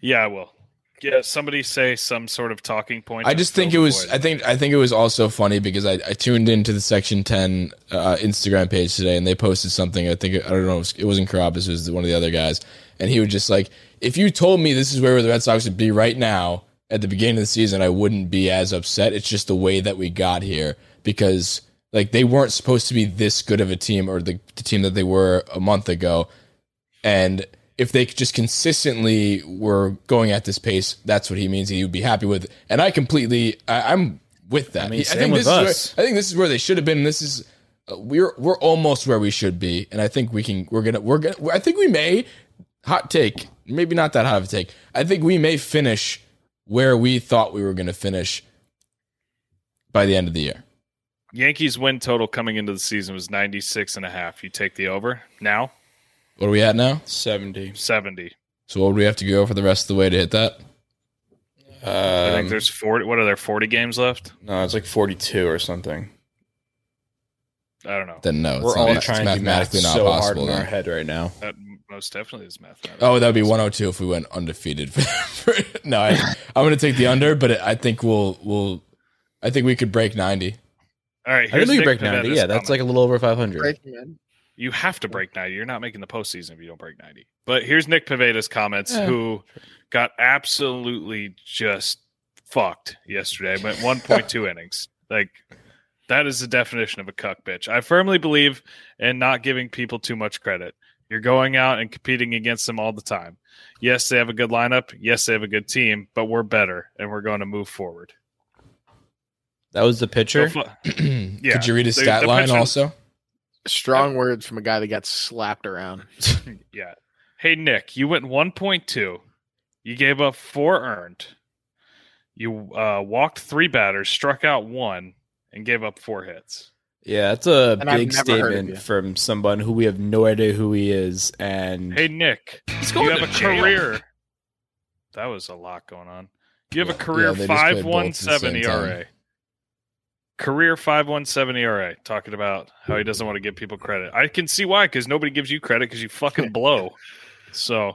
yeah, I will. Yeah, somebody say some sort of talking point. I just think it was. void. I think. I think it was also funny because I, I tuned into the Section Ten uh, Instagram page today, and they posted something. I think I don't know. It, was, it wasn't Carrabis. It was one of the other guys, and he was just like, "If you told me this is where the Red Sox would be right now at the beginning of the season, I wouldn't be as upset. It's just the way that we got here because like they weren't supposed to be this good of a team or the, the team that they were a month ago, and." If they just consistently were going at this pace, that's what he means. He would be happy with, and I completely, I, I'm with that. I mean, same think this is where, I think this is where they should have been. This is uh, we're we're almost where we should be, and I think we can. We're gonna we're gonna. I think we may hot take, maybe not that hot of a take. I think we may finish where we thought we were gonna finish by the end of the year. Yankees win total coming into the season was 96 and a half. You take the over now? What are we at now? seventy. 70. So what would we have to go for the rest of the way to hit that? I think Um, there's 40 what are there 40 games left? no, it's like forty-two or something. I don't know. Then no, it's We're not, all it's trying to do math mathematically not so hard possible. in our head right now. That most definitely is mathematical. Oh, that'd be 102 if we went undefeated. no, I, I'm going to take the under, but I think we'll we'll. I think we could break 90. All right, I here's think we Nick break ninety. Pivetta's Yeah, that's comment. like a little over five hundred. You have to break 90. You're not making the postseason if you don't break 90. But here's Nick Pivetta's comments, Yeah. who got absolutely just fucked yesterday. Went 1.2 innings. Like, that is the definition of a cuck bitch. I firmly believe in not giving people too much credit. You're going out and competing against them all the time. Yes, they have a good lineup. Yes, they have a good team, but we're better and we're going to move forward. That was the pitcher. So Yeah. Could you read his The- stat the line pitcher- also? Strong words from a guy that got slapped around. Yeah. Hey Nick, you went 1.2. You gave up four earned. You uh, walked three batters, struck out one, and gave up four hits. Yeah, that's a And big never heard of statement from someone who we have no idea who he is. And Hey Nick, he's you have a career. That was a lot going on. You have Yeah, a career yeah, they just played five both one at the seven same time. ERA. Career five one seven ERA. Talking about how he doesn't want to give people credit. I can see why, because nobody gives you credit because you fucking blow. So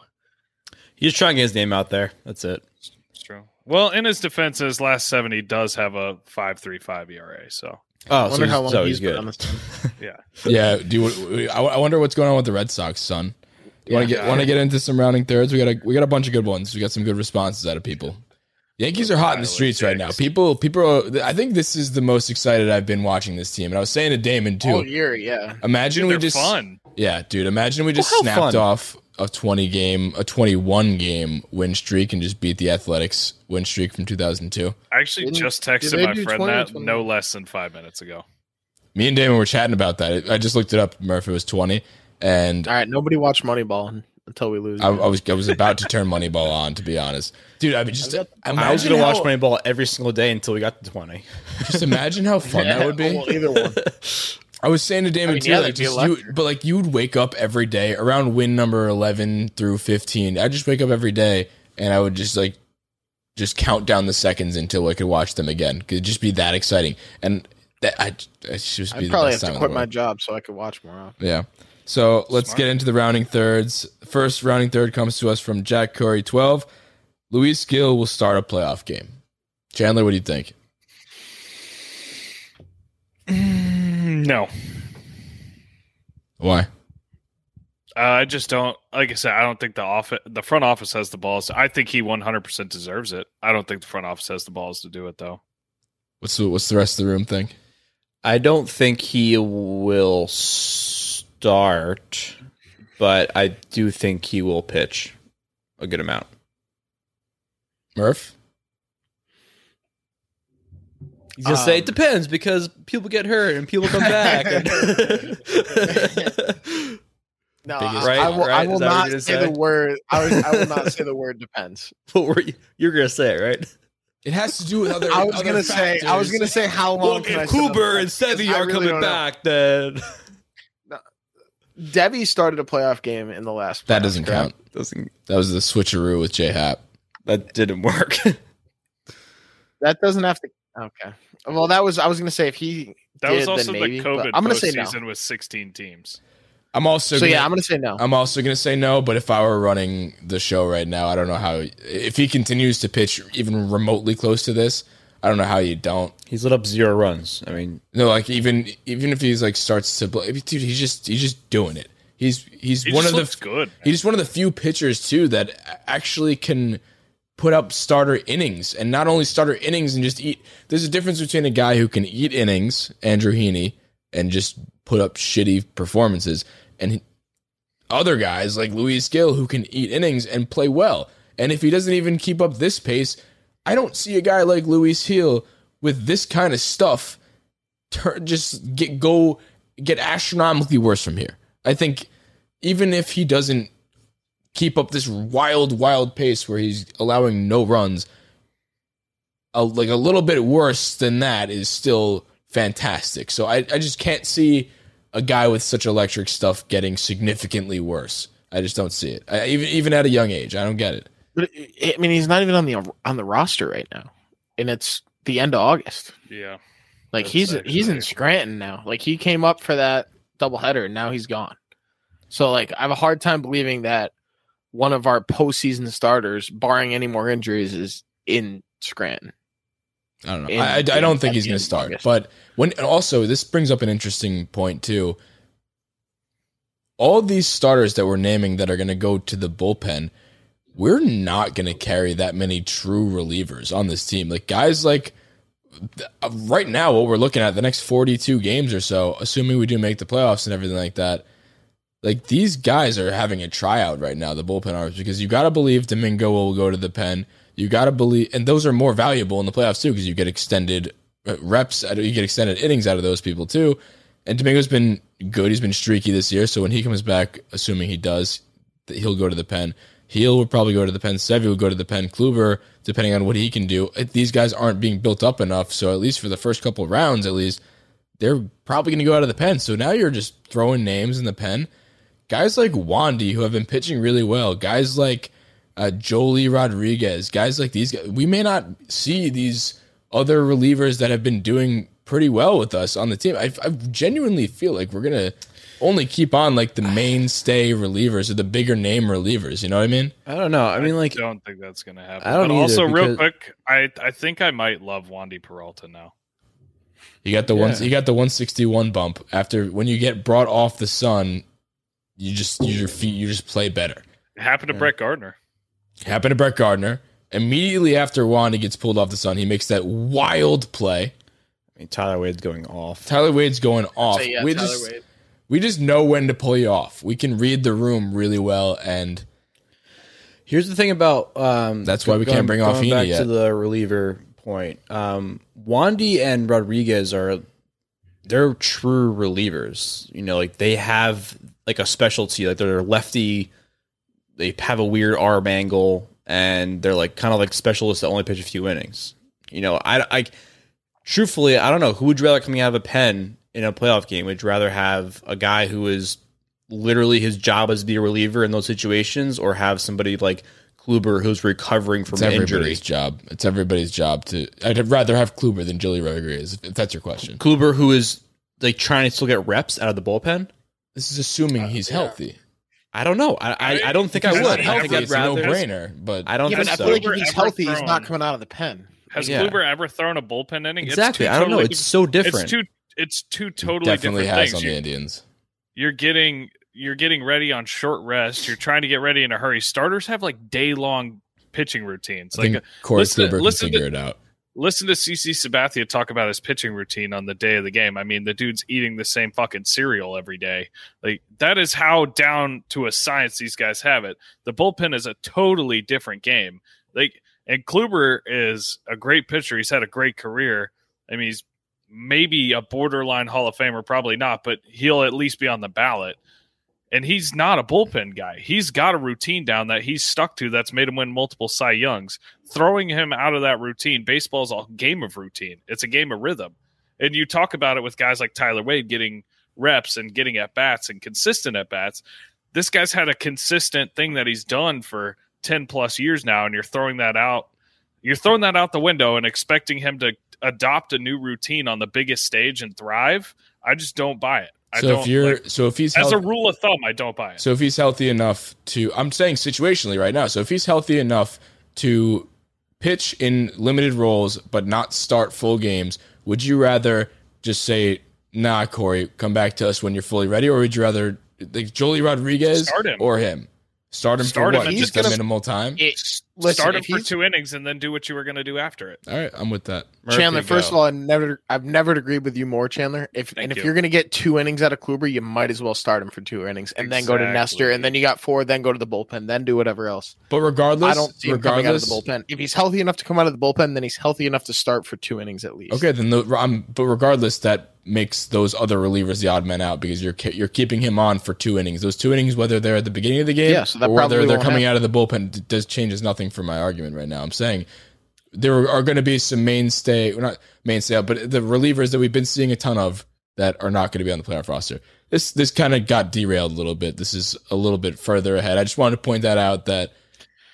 He's trying to get his name out there. That's it. it's true. Well, in his defense, his last seven, he does have a five three five ERA. So Oh, I so wonder he's, how long so he's he's been on good. this team. yeah. Yeah. Do you, I, I wonder what's going on with the Red Sox, son. Do you want to Yeah. get want to get into some rounding thirds? We got a we got a bunch of good ones. We got some good responses out of people. Yankees are hot in the streets right now. People people are, I think this is the most excited I've been watching this team. And I was saying to Damon too. All year, yeah. Imagine Dude, we just fun. Yeah, dude. Imagine we just Well, snapped fun. off a 20 game, a 21 game win streak and just beat the Athletics win streak from 2002. I actually Didn't- just texted my friend 20 that 21? no less than five minutes ago. Me and Damon were chatting about that. I just looked it up. Murphy was 20 and All right, nobody watched Moneyball until we lose. I, I was I was about to turn Moneyball on to be honest, dude. I mean, just imagine I was going to watch Moneyball every single day until we got to 20. Just imagine how fun that would be. Well, either one. I was saying to Damon I mean, too, yeah, like just you, but like you would wake up every day around win number eleven through fifteen. I just wake up every day and I would just like just count down the seconds until I could watch them again. Could just be that exciting, and that I should just be I'd the probably have best to time in quit my job so I could watch more often. Yeah. So let's Smart. get into the rounding thirds. First rounding third comes to us from Jack Curry, twelve. Luis Gil will start a playoff game. Chandler, what do you think? No, Why? uh, I just don't. Like I said, I don't think the office, the front office has the balls. I think he 100% deserves it. I don't think the front office has the balls to do it though. What's the what's the rest of the room think? I don't think he will start, but I do think he will pitch a good amount. Murph? He's gonna say Um, it depends because people get hurt and people come back. and- No, I, Right, I will, I will is that what not you're say the word. I, was, I will not say the word depends. what were you? You're gonna say it, right? It has to do with other. I was other gonna say. I was gonna say how long. Well, can if sit Cooper and fence? Because Sevy I are really coming don't know. back, then Deivi started a playoff game in the last. That doesn't correct? count. doesn't That was the switcheroo with J Happ. that didn't work. That doesn't have to. Okay. Well, that was. I was gonna say if he. That did, was also then the maybe, but COVID I'm gonna say no. with 16 teams. I'm also So gonna, yeah, I'm gonna say no. I'm also gonna say no. But if I were running the show right now, I don't know how. If he continues to pitch even remotely close to this, I don't know how you don't. He's lit up zero runs. I mean, No, like even even if he's like starts to, play, dude, he's just he's just doing it. He's he's He one just of looks the good. He's just one of the few pitchers too that actually can put up starter innings and not only starter innings and just eat. There's a difference between a guy who can eat innings, Andrew Heaney, and just put up shitty performances, and other guys like Luis Gil who can eat innings and play well. And if he doesn't even keep up this pace, I don't see a guy like Luis Gil with this kind of stuff tur just get go get astronomically worse from here. I think even if he doesn't keep up this wild, wild pace where he's allowing no runs, a, like a little bit worse than that is still fantastic. So I, I just can't see a guy with such electric stuff getting significantly worse. I just don't see it. I, even even at a young age, I don't get it. But I mean, he's not even on the on the roster right now, and it's the end of August. Yeah. Like That's he's he's in Scranton now. Like he came up for that doubleheader, and now he's gone. So like I have a hard time believing that one of our postseason starters, barring any more injuries, is in Scranton. I don't know. in- I, I, don't think he's going to start. August. But when also this brings up an interesting point too. All these starters that we're naming that are going to go to the bullpen, we're not going to carry that many true relievers on this team. Like guys like uh, right now, what we're looking at the next 42 games or so, assuming we do make the playoffs and everything like that. Like these guys are having a tryout right now, the bullpen arms, because you got to believe Domingo will go to the pen. You got to believe, and those are more valuable in the playoffs too, because you get extended uh, reps, you get extended innings out of those people too. And Domingo's been good; he's been streaky this year. So when he comes back, assuming he does, he'll go to the pen. Gil will probably go to the pen. Sevy will go to the pen. Kluber, depending on what he can do. These guys aren't being built up enough, so at least for the first couple rounds, at least they're probably going to go out of the pen. So now you're just throwing names in the pen. Guys like Wandy, who have been pitching really well, guys like uh, Joely Rodriguez, guys like these guys, we may not see these other relievers that have been doing pretty well with us on the team. I, I genuinely feel like we're going to only keep on like the mainstay relievers or the bigger name relievers. You know what I mean? I don't know. I mean, like, I don't think that's going to happen. I don't but either, also, real quick, I I think I might love Wandy Peralta now. You got the Yeah. one. You got the 161 bump after when you get brought off the sun. You just use your feet. You just play better. It happened to Brett Gardner. Happened to Brett Gardner. Immediately after Wandy gets pulled off the sun, he makes that wild play. I mean, Tyler Wade's going off. Tyler Wade's going off. So, yeah, we Tyler just Wade. we just know when to pull you off. We can read the room really well, and Here's the thing about um, That's why we can't bring off going Heaney back yet. to the reliever point. Um, Wandy and Rodriguez are they're true relievers. You know, like they have like a specialty. Like they're lefty. They have a weird arm angle, and they're like kind of like specialists that only pitch a few innings. You know, I, I truthfully, I don't know who would you rather coming out of a pen in a playoff game. Would you rather have a guy who is literally his job is to be a reliever in those situations, or have somebody like Kluber who's recovering from it's an everybody's injury? job. It's everybody's job to. I'd rather have Kluber than Joely Rodriguez, if that's your question. Kluber who is like trying to still get reps out of the bullpen. This is assuming he's healthy. I don't know. I I, I don't think I would. I think it's a no-brainer. But I don't Yeah, but think I feel like if he's ever healthy, he's not coming out of the pen. Has Yeah. Kluber ever thrown a bullpen inning? Exactly. two I don't know. It's so different. It's two it's two He totally definitely different has things. on the You're- Indians. you're getting you're getting ready on short rest. You're trying to get ready in a hurry. Starters have like day long pitching routines. I Like think uh, Corey listen, Kluber can listen figure to, it out. Listen to CC Sabathia talk about his pitching routine on the day of the game. I mean, the dude's eating the same fucking cereal every day. Like that is how down to a science these guys have it. The bullpen is a totally different game. Like and Kluber is a great pitcher. He's had a great career. I mean, he's maybe a borderline Hall of Famer, probably not, but he'll at least be on the ballot. And he's not a bullpen guy. He's got a routine down that he's stuck to that's made him win multiple Cy Youngs. Throwing him out of that routine, baseball's a game of routine. It's a game of rhythm. And you talk about it with guys like Tyler Wade getting reps and getting at bats and consistent at bats. This guy's had a consistent thing that he's done for 10 plus years now, and you're throwing that out. You're throwing that out the window and expecting him to adopt a new routine on the biggest stage and thrive. I just don't buy it. I So don't if you're like- so if he's as a rule of thumb, I don't buy it. So if he's healthy enough to, I'm saying situationally right now. So if he's healthy enough to pitch in limited roles but not start full games, would you rather just say, "Nah, Corey, come back to us when you're fully ready," or would you rather like Joely Rodriguez him. or him? Start him Start for him what? and Just just- a minimal time. listen, Start him for two innings and then do what you were going to do after it. All right, I'm with that. Chandler, first go. of all, I never, I've never agreed with you more, Chandler. If Thank and if you. you're going to get two innings out of Kluber, you might as well start him for two innings, and then go to Nestor, and then you got four, then go to the bullpen, then do whatever else. But regardless, I don't see him coming out of the bullpen. If he's healthy enough to come out of the bullpen, then he's healthy enough to start for two innings at least. Okay, then the, I'm, but regardless, that makes those other relievers the odd man out because you're ke- you're keeping him on for two innings. Those two innings, whether they're at the beginning of the game Yeah, so that or whether they're coming happen. out of the bullpen, d- does changes nothing for my argument right now. I'm saying there are going to be some mainstay, well, not mainstay, but the relievers that we've been seeing a ton of that are not going to be on the playoff roster. This this kind of got derailed a little bit. This is a little bit further ahead. I just wanted to point that out that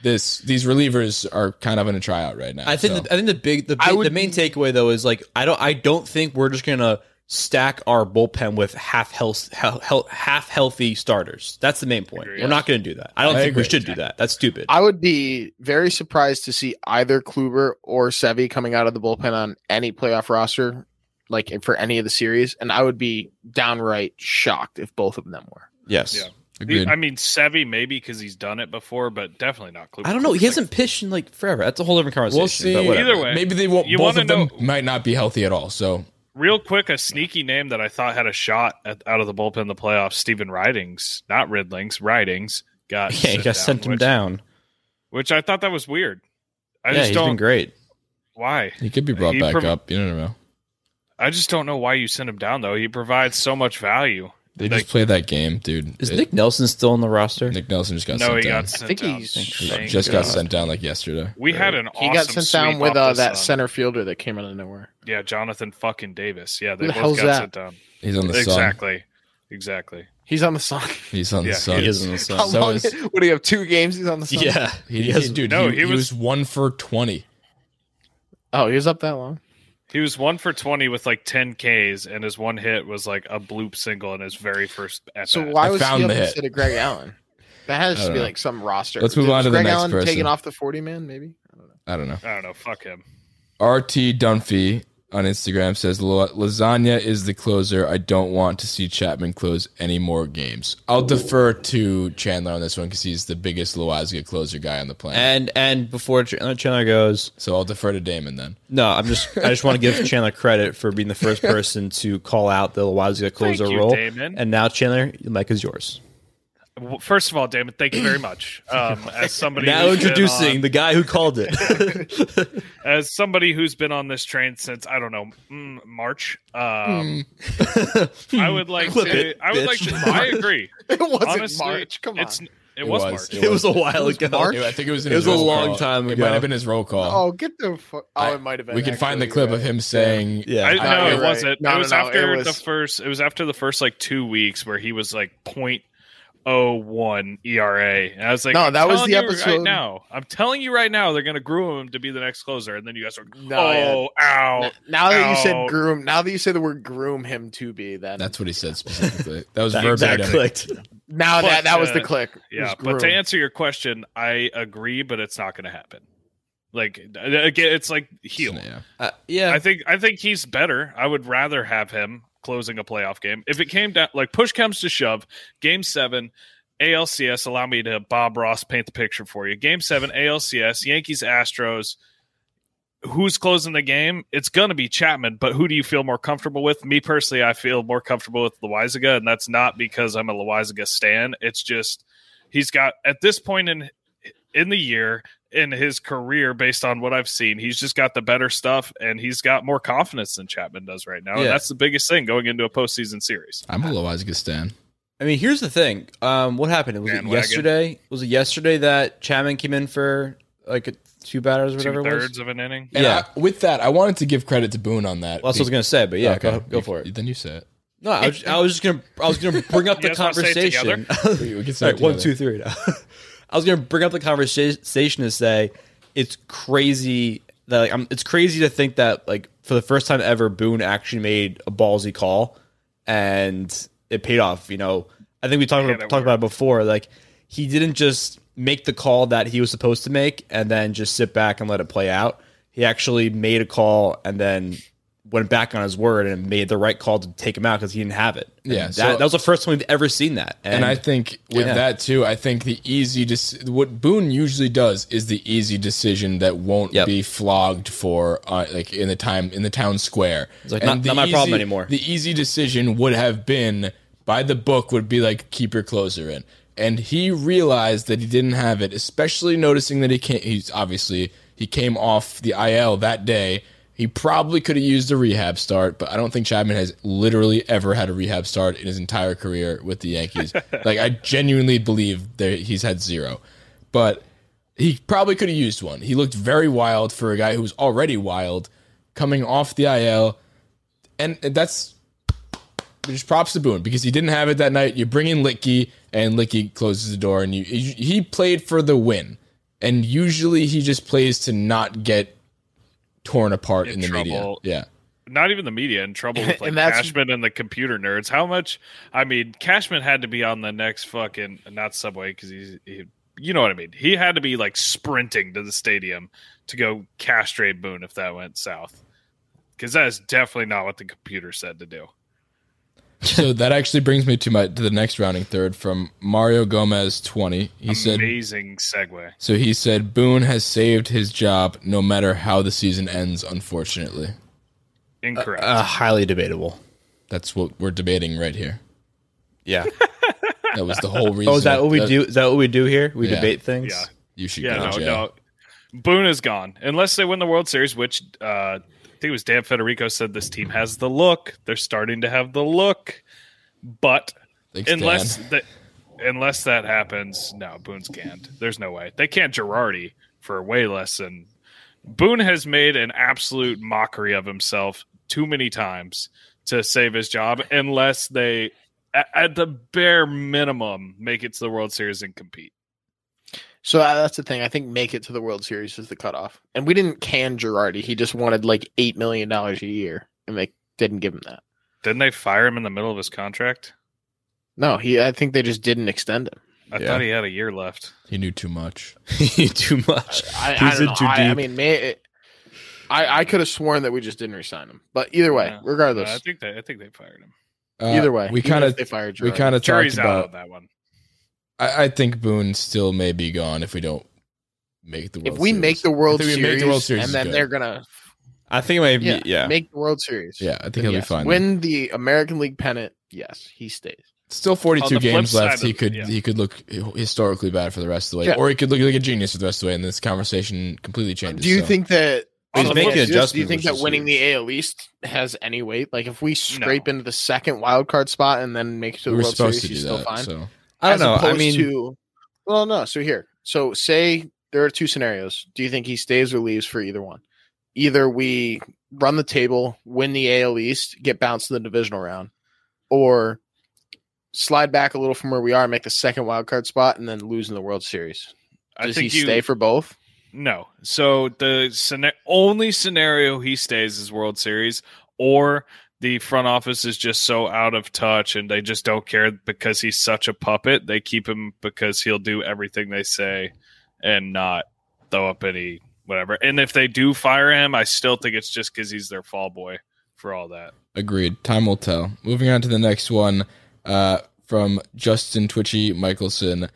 this these relievers are kind of in a tryout right now. I think so. the, I think the big the, big, would the main takeaway though is like I don't I don't think we're just gonna stack our bullpen with half health, health half healthy starters. That's the main point. Agree, we're not going to do that. I don't I think we should do that. That's stupid. I would be very surprised to see either Kluber or Sevi coming out of the bullpen on any playoff roster, like for any of the series, and I would be downright shocked if both of them were. yes. Yeah. Agreed. I mean, Sevy maybe because he's done it before, but definitely not Kluber. I don't know. He hasn't pitched in like forever. That's a whole different conversation. We'll see. But. Either way, maybe they won't. you both wanna of them might not be healthy at all. So Real quick, a sneaky name that I thought had a shot at, out of the bullpen in the playoffs. Stephen Ridings, not Ridlings, Ridings got Yeah, he sent got sent him which, down. which I thought that was weird. I yeah, just he's don't been great. why. he could be brought He back prov- up. You don't know. I just don't know why you sent him down though. He provides so much value. They Like- just play that game, dude. Is It- Nick Nelson still on the roster? Nick Nelson just got no, sent he down. got sent I think down. he's He Thank just got sent down like yesterday. We had an awesome He got sent down with uh, that Sun. center fielder that came out of nowhere. Yeah, Jonathan fucking Davis. Yeah, they the both got that? sent down. He's on the sun. Exactly. Exactly. He's on the sun. He's on Yeah, the sun. He is on the sun. How So long? is- Would he have two games? He's on the sun. Yeah, He, he has- he- dude, No, he, he he was- was one for twenty. Oh, he was up that long. He was one for twenty with like ten Ks, and his one hit was like a bloop single in his very first at So why I was found he up the hit. instead of Greg Allen? That has to be know. like some roster. Let's move Was on to the Greg next Allen person. taken off the forty man, maybe. I don't know. I don't know. I don't know. Fuck him. RT Dunphy on Instagram says "La- lasagna is the closer. I don't want to see Chapman close any more games. I'll defer to Chandler on this one because he's the biggest Loaisiga closer guy on the planet. and and before uh, Chandler goes, so I'll defer to Damon then. no, I'm just I just want to give Chandler credit for being the first person to call out the Loaisiga closer you, role. Damon. And now Chandler, the mic is yours. Well, First of all, Damon, thank you very much. Um, as somebody now introducing on- the guy who called it. as somebody who's been on this train since I don't know mm, March, um, I would like Clip to. it, I would like to. I agree. It wasn't Honestly, March. Come on. It's, it, It was, was. March. It it was a while ago. March? I think it was. In It his was a long call. time It ago. might have been his roll call. oh, get the. Fu- oh, it might have been. we can find the clip you're of him saying, Yeah. I, no, it right. wasn't. No, it was no, after it the first. It was after the first like two weeks where he was like point oh one ERA. And I was like, No, that was the you Right episode- now, I'm telling you right now, they're gonna groom him to be the next closer, and then you guys are, No, oh, ow. N- Now that you said groom, now that you say the word groom him to be, then That's what he said specifically. That was That, verbatim. that clicked. now But, that that was the uh, click. Yeah, but to answer your question, I agree, but it's not gonna happen. Like again, it's like heel. Yeah. Uh, yeah, I think I think he's better. I would rather have him. Closing a playoff game. If it came down, like push comes to shove, game seven, ALCS, allow me to Bob Ross paint the picture for you. Game seven, ALCS, Yankees, Astros. Who's closing the game? It's going to be Chapman, but who do you feel more comfortable with? Me personally, I feel more comfortable with Loaisiga, and that's not because I'm a Loaisiga stan. It's just he's got at this point in in the year in his career, based on what I've seen, he's just got the better stuff, and he's got more confidence than Chapman does right now. And that's the biggest thing going into a postseason series. I'm a Loaisiga stan. I mean, here's the thing. Um, what happened? Was it Bandwagon. yesterday? Was it yesterday that Chapman came in for like a, two batters, or whatever Two it was? thirds of an inning. And Yeah. I, with that, I wanted to give credit to Boone on that. Well, that's what I was gonna say, but yeah, go, go for it. Then you say it. No, I was, I was just gonna, I was gonna bring up the guys say it conversation. We- we can say All it right, one, together. two. Now. I was gonna bring up the conversation to say it's crazy that like, I'm, it's crazy to think that like for the first time ever, Boone actually made a ballsy call and it paid off. You know, I think we talked Yeah, about, talked about it before. Like he didn't just make the call that he was supposed to make and then just sit back and let it play out. He actually made a call and then went back on his word and made the right call to take him out because he didn't have it. And Yeah, that, so- that was the first time we've ever seen that. And, I think with Yeah. that too, I think the easy dis- what Boone usually does is the easy decision that won't Yep. be flogged for uh, like in the time in the town square. It's like, not- not my problem anymore. The easy decision would have been by the book would be like keep your closer in. And he realized that he didn't have it, especially noticing that he can't. He's obviously he came off the IL that day. He probably could have used a rehab start, but I don't think Chapman has literally ever had a rehab start in his entire career with the Yankees. like I genuinely believe that he's had zero, but he probably could have used one. He looked very wild for a guy who was already wild, coming off the IL, and that's just props to Boone because he didn't have it that night. You bring in Licky, and Licky closes the door, and you he played for the win, and usually he just plays to not get torn apart in, In the media. Yeah, not even the media in trouble with like And that's- Cashman and the computer nerds. How much? I mean, Cashman had to be on the next fucking not subway because he's he, you know what I mean. He had to be like sprinting to the stadium to go castrate Boone if that went south. Because that is definitely not what the computer said to do. So that actually brings me to my to the next rounding third from Mario Gomez twenty. He said Amazing segue. so. He said Boone has saved his job no matter how the season ends. Unfortunately, Incorrect. uh, highly debatable. that's what we're debating right here. Yeah. That was the whole reason. Oh, is that what we do? Is that what we do here? We Yeah. debate things. yeah. You should Yeah, go no, no. Boone is gone unless they win the World Series, which uh, I think it was Dan Federico said this team has the look. They're starting to have the look, but Thanks, unless that unless that happens, no, Boone's canned. There's no way they can't Girardi for way less than Boone has made an absolute mockery of himself too many times to save his job, unless they, at, at the bare minimum, make it to the World Series and compete. So uh, that's the thing. I think make it to the World Series is the cutoff. And we didn't can Girardi. He just wanted like eight million dollars a year, and they didn't give him that. Didn't they fire him in the middle of his contract? No, he. I think they just didn't extend him. I Yeah. thought he had a year left. he knew too much. He too much. I, He's I don't in know. too I, I mean, may, it, I I could have sworn that we just didn't resign him. But either way, Yeah. regardless, Uh, I think they, I think they fired him. Uh, either way, we kind of they fired Girardi. we kind of talked out about on that one. I, I think Boone still may be gone if we don't make the World if we Series. make the World I we Series, make the World Series and then good. they're gonna I think it might be. yeah, Yeah. make the World Series. yeah, I think he'll yes. be fine. Win the American League pennant. Yes, he stays. Still 42 games left. of- He could yeah. he could look historically bad for the rest of the way, Yeah. or he could look like a genius for the rest of the way, and this conversation completely changes. Do you so. think that? He's on the making flip adjustments, Do you think that winning huge. the AL East has any weight? Like if we scrape into the second wild card spot and then make it to we the were World Series, to he's still that? fine. So I don't know. I mean, to, well, no. So here, so say there are two scenarios. Do you think he stays or leaves for either one? Either we run the table, win the AL East, get bounced in the divisional round, or slide back a little from where we are, make the second wild card spot, and then lose in the World Series. Does he think you, stay for both? No. So the scena- only scenario he stays is World Series, or the front office is just so out of touch and they just don't care because he's such a puppet. They keep him because he'll do everything they say and not throw up any whatever. And if they do fire him, I still think it's just because he's their fall boy for all that. Agreed. Time will tell. Moving on to the next one uh, from Justin Twitchy Michelson.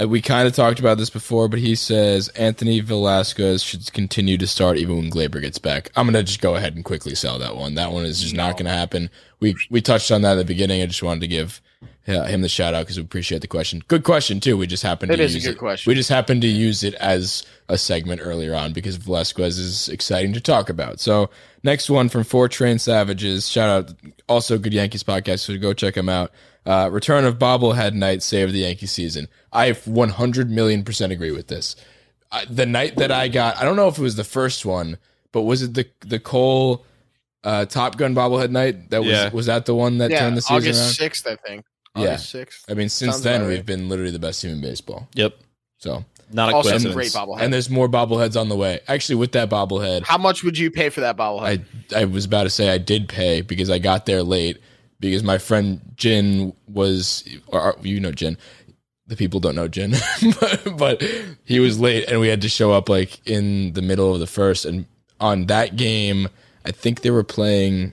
Uh, we kind of talked about this before, but he says Anthony Velasquez should continue to start even when Gleyber gets back. I'm gonna just go ahead and quickly sell that one. That one is just not gonna happen. We we touched on that at the beginning. I just wanted to give uh, him the shout out because we appreciate the question. Good question too. We just happened It to is a use good it. question. We just happened to use it as a segment earlier on because Velasquez is exciting to talk about. So next one from Four Train Savages. Shout out also good Yankees podcast. So go check them out. Uh, return of bobblehead night saved the Yankee season. I 100 million percent agree with this. I, the night that I got, I don't know if it was the first one, but was it the the Cole uh, Top Gun bobblehead night? That was Yeah. was that the one that yeah, turned the season August around? sixth, I think. Yeah. Sixth. I mean, since Sounds then we've right. been literally the best team in baseball. Yep. So Not a Also, coincidence. great bobblehead. and there's more bobbleheads on the way. Actually, with that bobblehead, How much would you pay for that bobblehead? I I was about to say I did pay because I got there late because my friend Jin was or you know Jin. The people don't know Jin, but, but he was late and we had to show up like in the middle of the first and on that game I think they were playing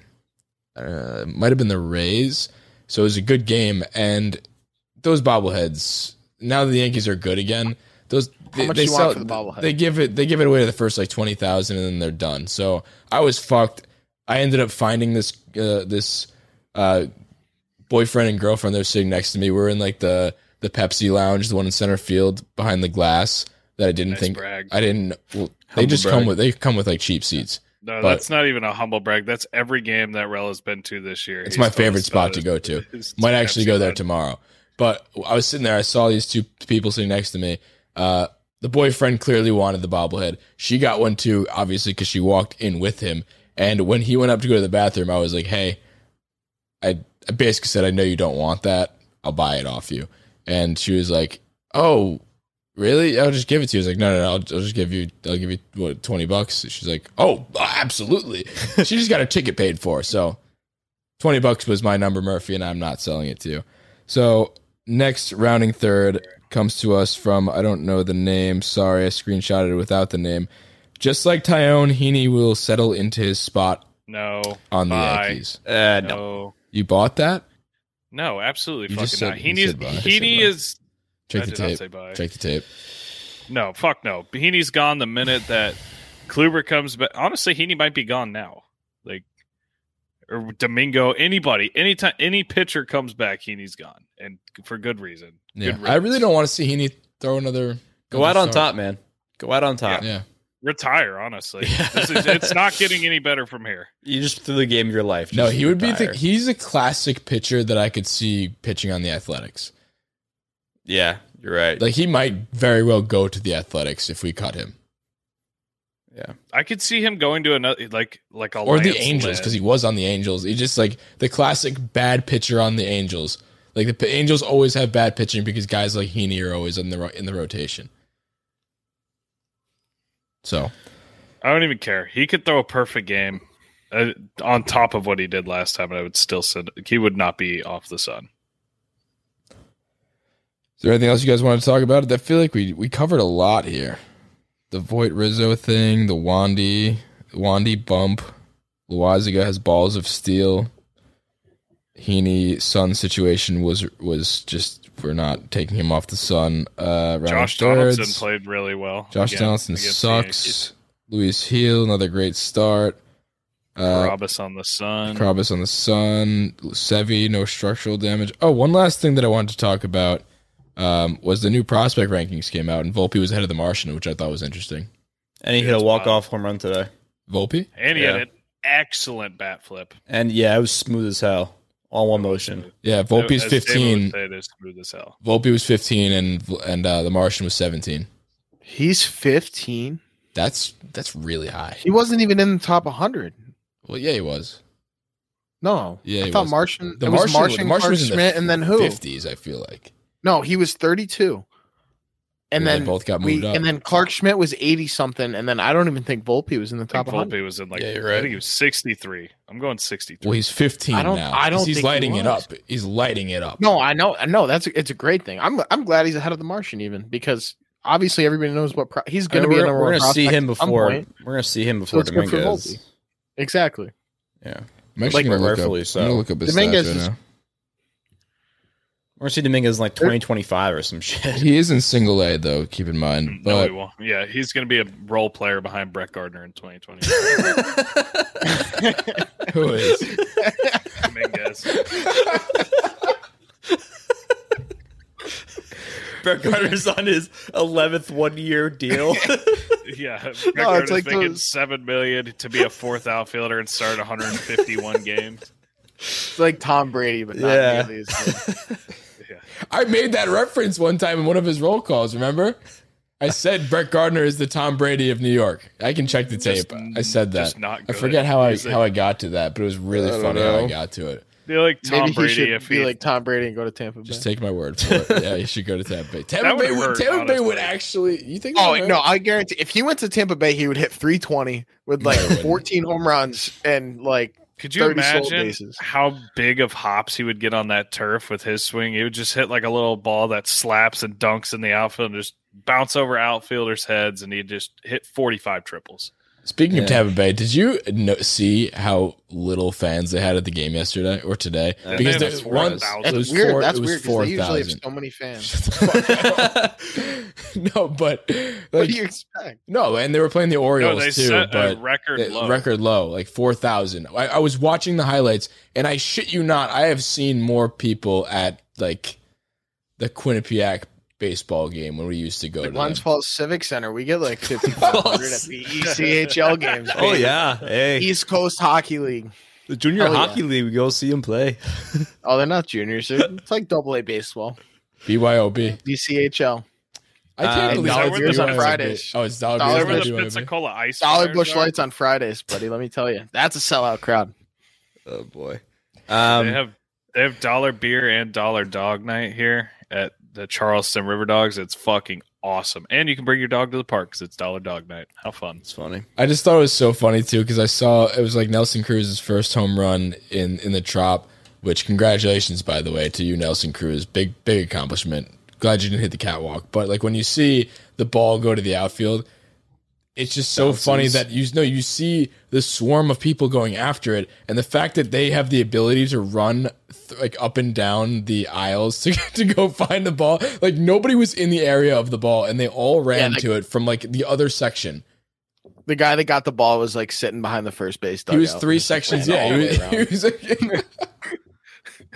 uh might have been the Rays. So it was a good game and those bobbleheads now that the Yankees are good again, those How much do you want for the bobblehead? they give it they give it away to the first like twenty thousand and then they're done. So I was fucked. I ended up finding this uh, this uh, boyfriend and girlfriend that were sitting next to me. We are in like the the Pepsi lounge, the one in center field behind the glass that I didn't Nice think brag. I didn't. Well, they just brag. come with they come with like cheap seats. No, But- that's not even a humble brag. That's every game that Rel has been to this year. It's He's my favorite spot to go to. Might actually go there tomorrow. But I was sitting there. I saw these two people sitting next to me. Uh, the boyfriend clearly wanted the bobblehead. She got one too, obviously, because she walked in with him. And when he went up to go to the bathroom, I was like, "Hey, I, I basically said, I know you don't want that. I'll buy it off you." And she was like, "Oh, really? I'll just give it to you." I was like, "No, no, no. I'll, I'll just give you. I'll give you what twenty bucks." She's like, "Oh, absolutely." she just got a ticket paid for, so 20 bucks was my number, Murphy, and I'm not selling it to you. So, next rounding third comes to us from, I don't know the name. Sorry, I screenshotted it without the name. Just like Tyone, Heaney will settle into his spot No. on the Bye. Yankees. Uh, no. No. You bought that? No, absolutely You fucking just said- not. Heaney's, said bye. I said Heaney is. Check I the did not tape. say bye. Check the tape. No, fuck no. Heaney's gone the minute that Kluber comes back. Honestly, Heaney might be gone now. Like, or Domingo, anybody, anytime, any pitcher comes back, Heaney's gone, and for good reason. Yeah. Good I really don't want to see Heaney throw another. Go out on start. top, man. Go out on top. Yeah. retire. Honestly, this is, it's not getting any better from here. You just threw the game of your life. No, Just he would be. The, he's a classic pitcher that I could see pitching on the Athletics. Yeah, you're right. Like he might very well go to the Athletics if we cut him, yeah. I could see him going to another, like, like a or the Angels because he was on the Angels. He just like the classic bad pitcher on the Angels. Like the P- Angels always have bad pitching because guys like Heaney are always in the ro- in the rotation. So I don't even care. He could throw a perfect game uh, on top of what he did last time, and I would still send. He would not be off the sun. Is there anything else you guys want to talk about? I feel like we we covered a lot here. The Voit Rizzo thing, the Wandy Wandy bump. Loaisiga has balls of steel. Heaney Sun situation was was just for not taking him off the Sun. Uh, Josh thirds. Donaldson played really well. Josh again Donaldson sucks. Luis Gil, another great start. Uh, Carrabis on the sun. Carrabis on the Sun. Sevi, no structural damage. Oh, one last thing that I wanted to talk about um, was the new prospect rankings came out, and Volpe was ahead of the Martian, which I thought was interesting. And he hit a walk off home run today. Volpe? and he Yeah. had an excellent bat flip. And yeah, it was smooth as hell. All one motion. Yeah, Volpe's As David would 15. say, it is smooth as hell. Volpe was 15, and and uh, the Martian was 17. He's 15. That's that's really high. He wasn't even in the top 100. Well, yeah, he was. No, Yeah, I he thought was. Martian. The it was Martian, Martian, the Martian Clarke was in the Schmidt, and then who? 50s, I feel like. No, he was 32. And Well, then both got we, moved up. and then Clarke Schmidt was 80 something, and then I don't even think Volpe was in the I think top 100. Volpe was in like Yeah, you're I right. think he was sixty three. I'm going sixty three. Well, he's 15 I don't- now. I don't he's think he lighting it up. He's lighting it up. No, I know, I know that's it's a great thing. I'm I'm glad he's ahead of the Martian even because obviously everybody knows what pro- he's going to And be. we're, a number we're gonna see him before. We're gonna see him before it's good for Dominguez. Exactly. Yeah. I'm actually Like, gonna look up. rightfully I'm gonna look up his Dominguez stats right is- now. We're gonna see Dominguez in like 2025 or some shit. He is in single A though. Keep in mind, mm, no, he but won't. Yeah, he's going to be a role player behind Brett Gardner in 2020. who is? Dominguez. Brett Gardner's on his 11th one year deal. Yeah, Brett No, Gardner's it's like making those- seven million to be a fourth outfielder and start 151 games. It's like Tom Brady, but not Yeah. nearly as good. I made that reference one time in one of his roll calls. Remember? I said Brett Gardner is the Tom Brady of New York. I can check the tape. Just- I said that. not I forget how I how I got to that, but it was really I don't funny how I got to it. Be like Tom Maybe he Brady should if be he like Tom Brady and go to Tampa Bay. Just take my word for it. Yeah, you should go to Tampa Bay. Tampa Bay would hurt, Tampa Bay would actually. You think? Oh no. I guarantee if he went to Tampa Bay, he would hit 320 with like No, 14 home runs and like Could you imagine how big of hops he would get on that turf with his swing? He would just hit like a little ball that slaps and dunks in the outfield and just bounce over outfielders' heads, and he'd just hit 45 triples. Speaking Yeah. of Tampa Bay, did you no- see how little fans they had at the game yesterday or today? Uh, because they there one, it That's was weird. four, That's it weird four they usually have so many fans. no, but what like do you expect? no, and they were playing the Orioles No, they too, set a but record uh, low. record low, like four thousand. I, I was watching the highlights, and I shit you not, I have seen more people at like the Quinnipiac baseball game when we used to go Like to Glens them. Falls Civic Center, we get like 5,500 at the E ECHL games. oh yeah, hey, East Coast Hockey League. the junior Hell yeah. hockey league. We go see him play. Oh, they're not juniors. They're, it's like double A baseball. BYOB. ECHL. I can't Um, believe Dollar it's beers on BYOB. Fridays. Oh, it's dollar, Dollar beers Remember on the beers. BYOB. Pensacola Ice Dollar Flyers Bush are? Lights on Fridays, buddy. Let me tell you, that's a sellout crowd. Oh boy. they Um, have they have dollar beer and dollar dog night here at the Charleston River Dogs. It's fucking awesome, and you can bring your dog to the park because it's dollar dog night. How fun! it's funny. I just thought it was so funny too because I saw it was like Nelson Cruz's first home run in in the Trop. Which congratulations, by the way, to you, Nelson Cruz. Big big accomplishment. Glad you didn't hit the catwalk. But like when you see the ball go to the outfield, it's just so Bounces. funny that you know you see the swarm of people going after it, and the fact that they have the ability to run th- like up and down the aisles to to go find the ball. Like nobody was in the area of the ball, and they all ran like- to it from like the other section. The guy that got the ball was like sitting behind the first base. He was dugout. three sections. Yeah, he was, he was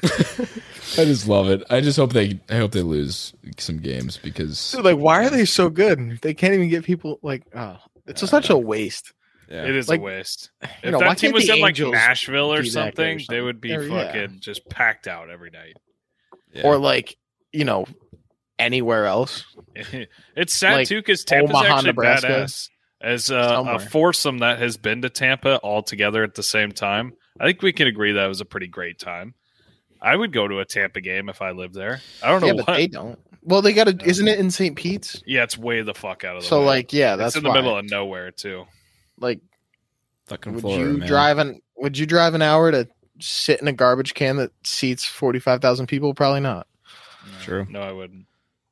I just love it. I just hope they. I hope they lose some games because Dude, like, why are they so good? They can't even get people like. Oh, it's just such a waste. Yeah. It is Like, a waste. you If know, that team was the in like Nashville or do that or something, they would be Or, yeah. fucking just packed out every night. Yeah. Or like, you know, anywhere else. it's sad Like, too because Tampa's Omaha, actually Nebraska? badass. As uh, a foursome that has been to Tampa all together at the same time, I think we can agree that was a pretty great time. I would go to a Tampa game if I lived there. I don't know Yeah, what. but they don't. Well, they got to. Isn't it in St. Pete's? yeah, it's way the fuck out of the So way. like, yeah, it's that's in the why. middle of nowhere too. Like, Fucking would Florida, you man. drive an Would you drive an hour to sit in a garbage can that seats forty five thousand people? Probably not. True. No, I wouldn't.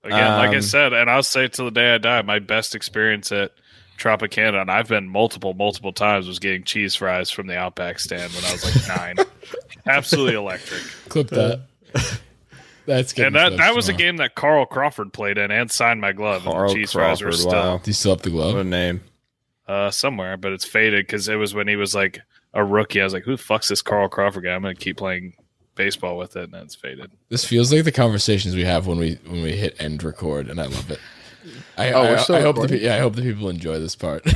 Again, like I Um, said, and I'll say it till the day I die, my best experience at Tropicana, and I've been multiple, multiple times, was getting cheese fries from the Outback stand when I was like nine. Absolutely electric. clip that. That's good. And that, that was a game that Carl Crawford played in and signed my glove. and Carl the cheese fries were Crawford, still wow. Do you still have the glove? What a name. uh, somewhere, but it's faded because it was when he was like a rookie. I was like, who the fuck's this Carl Crawford guy? I'm going to keep playing baseball with it, and it's faded. This feels like the conversations we have when we when we hit end record, and I love it. I, Oh, I, we're still I hope the, yeah, I hope the people enjoy this part.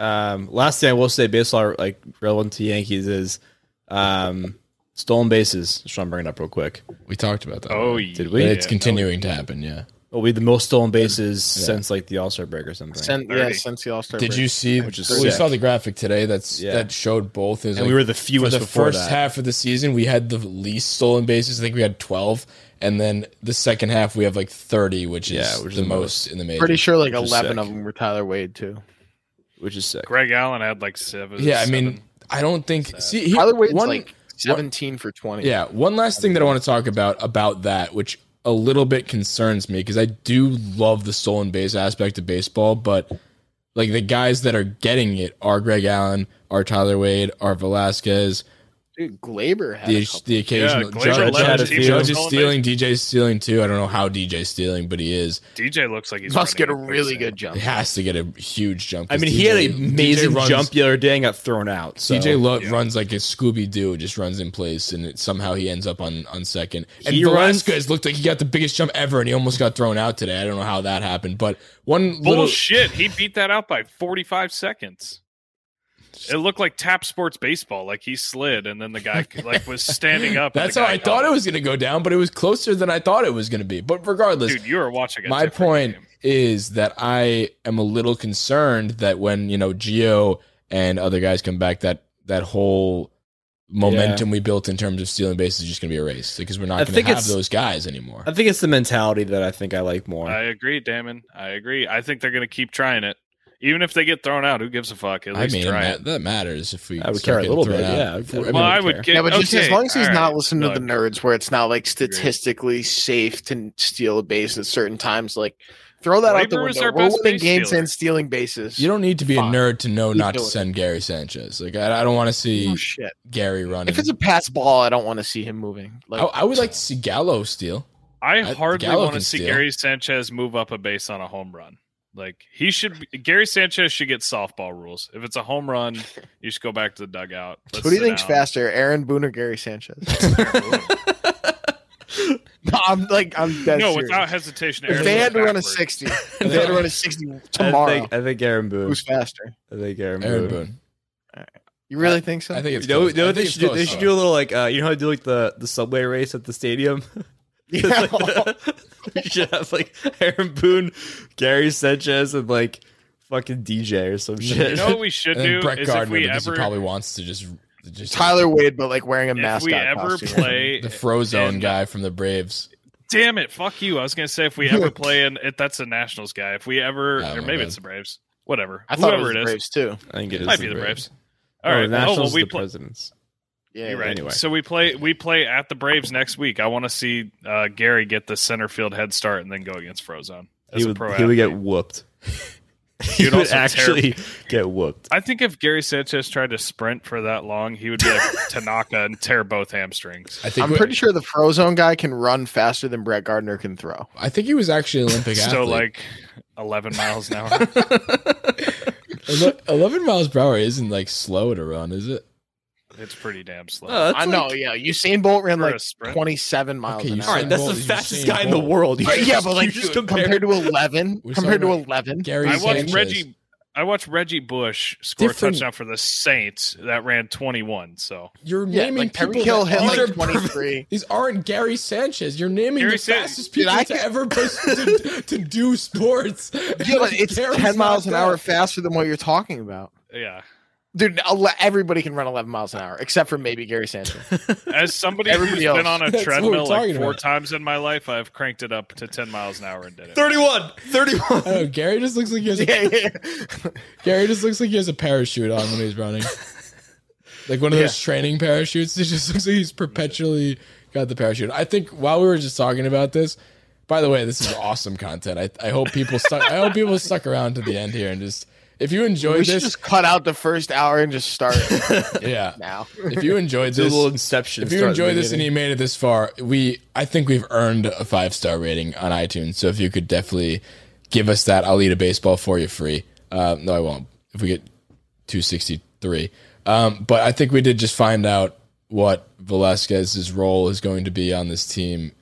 Um, last thing I will say, baseball like relevant to Yankees is um, stolen bases. Just trying to bring it up real quick. we talked about that. Oh, already. Did But we? it's continuing to happen. Yeah. Well, we had the most stolen bases since like the All Star break or something. Sen- yeah, since the All Star. Break. Did you see? Which is we sick. saw the graphic today. That's Yeah. that showed both. It was and like- we were the fewest for the before first that. half of the season. We had the least stolen bases. I think we had twelve, and then the second half we have like thirty, which is Yeah, which is the the most in the major. Pretty sure like eleven of them were Tyler Wade too. which is sick. Greg Allen had like seven. Yeah, I mean, seven. I don't think. See, he, Tyler Wade's one, like seventeen for twenty. Yeah, one last thing that I want to talk about about that, which a little bit concerns me because I do love the stolen base aspect of baseball, but like the guys that are getting it are Greg Allen, are Tyler Wade, are Velasquez, Dude, Gleyber had The, a couple. the occasional Yeah, Gleyber Judge, led Judge, his team Judge is stealing. DJ's stealing too. I don't know how DJ's stealing, but he is. DJ looks like he's Must get a really good jump. He has to get a huge jump. I mean, he had an amazing runs- jump the other day and got thrown out. So. DJ lo- runs like a Scooby Doo, just runs in place, and it, somehow he ends up on, on second. And He runs- Velasquez looked like he got the biggest jump ever, and he almost got thrown out today. I don't know how that happened, but one little Bullshit. He beat that out by 45 seconds. It looked like tap sports baseball. Like he slid, and then the guy like was standing up. That's how guy I thought it was going to go down, but it was closer than I thought it was going to be. But regardless, Dude, you were watching. A my point game. is that I am a little concerned that when you know Gio and other guys come back, that that whole momentum we built in terms of stealing bases is just going to be erased because we're not I going think to have it's- those guys anymore. I think it's the mentality that I think I like more. I agree, Damon. I agree. I think they're going to keep trying it, even if they get thrown out. Who gives a fuck? At I least mean, try ma- it. that matters if we. I would care a little bit, out. yeah. If- I would- mean, Well, I care. would get. yeah, but just as long as he's all not right, listening to the nerds, where it's not like statistically safe to steal a base at certain times, like throw that out the Gleyber is window. our We're winning games stealer. and stealing bases. You don't need to be Fine. a nerd to know Keep not to doing it. send Gary Sanchez. Like I, I don't want to see oh shit! Gary running. If it's a pass ball, I don't want to see him moving. Like I, I would like to see Gallo steal. I I- hardly want to see steal. Gary Sanchez move up a base on a home run. Like he should. Be, Gary Sanchez should get softball rules. If it's a home run, you should go back to the dugout. Let's Who do you think's down. faster, Aaron Boone or Gary Sanchez? no, I'm like I'm dead No, serious. without hesitation. If they had to run a sixty, if they had to run a sixty I tomorrow, think, I think Aaron Boone. who's faster? I think Aaron, Aaron Boone. Boone. You really think so? I think it's You know, close. you know they think it's should do? They should do a little like uh, you know how they do like the the subway race at the stadium. Yeah. you should have like Aaron Boone, Gary Sanchez, and like fucking DJ or some shit. You know what we should And do Brett is Gardner if we because ever he probably wants to just just Tyler Wade, but like wearing a mask. if we ever costume. play the Frozone in- guy from the Braves. Damn it! Fuck you. I was gonna say if we ever play in it, that's a Nationals guy. If we ever, Oh, or maybe bad. it's the Braves. Whatever. I thought it Whoever was the it is, Braves too. I think it is might be the Braves. All All right. right, the oh, Nationals well, we the play. presidents. Yeah, You're right. Anyway. So we play we play at the Braves next week. I want to see uh, Gary get the center field head start and then go against Frozone as He a would, pro. he would get whooped. he would would also tear- actually get whooped. I think if Gary Sanchez tried to sprint for that long, he would be like Tanaka and tear both hamstrings. I think I'm pretty sure the Frozone guy can run faster than Brett Gardner can throw. I think he was actually an Olympic So athlete. like 11 miles an hour. Eleven miles per hour isn't like slow to run, is it? It's pretty damn slow. That's I know, like- yeah. Usain Bolt ran like 27 miles Okay, an hour. All right, that's Bolt the fastest Usain guy in the world. You Right, yeah, just- but like just compared to 11, compared to 11, Gary I watched Sanchez. Reggie. I watched Reggie Bush score Different- a touchdown for the Saints that ran 21. So You're yeah, naming like people Tyreek Hill that hit aren't- like 23. These aren't Gary Sanchez. You're naming Gary the San- fastest people I to ever put, to, to do sports. Yeah, but it's Gary's 10 miles an hour faster than what you're talking about. yeah, Dude, everybody can run 11 miles an hour except for maybe Gary Sanchez. as somebody Everybody who's else. been on a That's treadmill like four about. times in my life, I've cranked it up to 10 miles an hour and did it. 31. 31. I don't know, Gary just looks like he has a, yeah, yeah. Gary just looks like he has a parachute on when he's running. Like one of those training parachutes. It just looks like he's perpetually got the parachute. I think while we were just talking about this, by the way, this is awesome content. I, I hope people stuck I hope people stuck around to the end here and just if you enjoyed should this, just cut out the first hour and just start yeah. now. If you enjoyed Do a this, little inception. if you start at the enjoyed this and beginning. you made it this far, we I think we've earned a five star rating on iTunes. So if you could definitely give us that, I'll eat a baseball for you free. Uh, no, I won't. If we get two sixty three, um, but I think we did just find out what Velasquez's role is going to be on this team,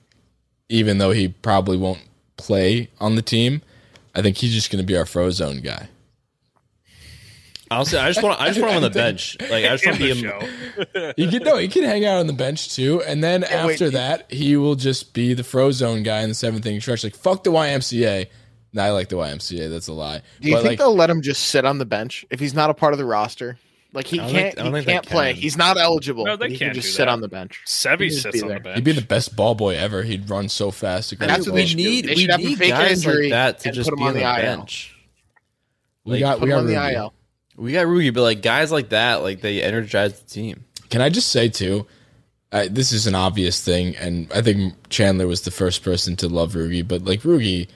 even though he probably won't play on the team. I think he's just going to be our Frozone guy. Honestly, I just want I just want him on the bench. Like I just want to be him. show. He can no, he can hang out on the bench too, and then wait, after you- that, he will just be the Frozone guy in the seventh inning stretch. Like fuck the YMCA. No, I like the YMCA. That's a lie. Do you but think like, they'll let him just sit on the bench if he's not a part of the roster? Like he I can't, think- he can't play. can. He's not eligible. No, they he can't can just sit on the bench. Sevy sits be on the bench. he'd be the best ball boy ever. He'd run so fast. And that's what we they need They we should have him need fake guys like that to just put him be on on the, the IL. bench. we like, got we him got on the Ruby. IL. We got Rugi, but like guys like that, like they energize the team. Can I just say too? I, this is an obvious thing, and I think Chandler was the first person to love Rugi. But like Rugi,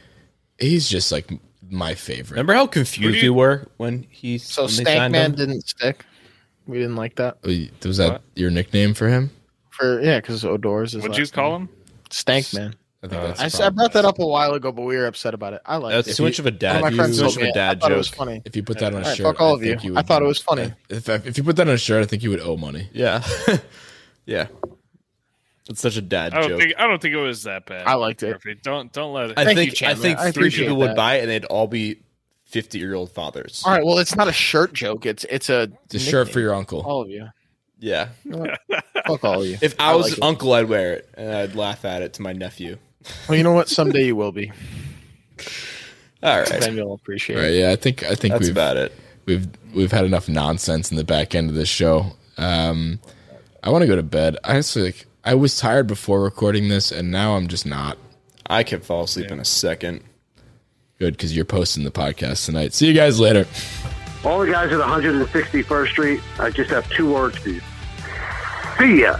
he's just like my favorite. Remember how confused you- we were when he So when they signed Stankman him? didn't stick. We didn't like that. Oh, Was that your nickname for him? For yeah, because Odor's is. What'd you call him? Stank man. I think that's I, s- I probably- brought that up a while ago, but we were upset about it. I like That's it. too much of a dad. my use, friends too much told of me a it. dad I thought it was funny. If you put that on a All right, shirt, fuck all of I think you. would- I thought it was funny. If, if you put that on a shirt, I think you would owe money. Yeah, yeah. It's such a dad I don't joke. think I don't think it was that bad. I liked it. Murphy. Don't don't let it. I Thank think you, I think I three appreciate people would buy it, and they'd all be fifty-year-old fathers. All right, well, it's not a shirt joke. It's it's a It's a shirt for your uncle. all of you. Yeah. You know? Fuck all of you. If I was like his it. uncle, I'd wear it, and I'd laugh at it to my nephew. Well, you know what? Someday you will be. All right, Then you'll appreciate All right, it. yeah, I think I think that's we've about it. we've we've had enough nonsense in the back end of this show. Um, I want to go to bed. I honestly like I was tired before recording this, and now I'm just not I can fall asleep in a second. good because you're posting the podcast tonight. See you guys later. All the guys at 161st Street, I just have two words for you. See ya.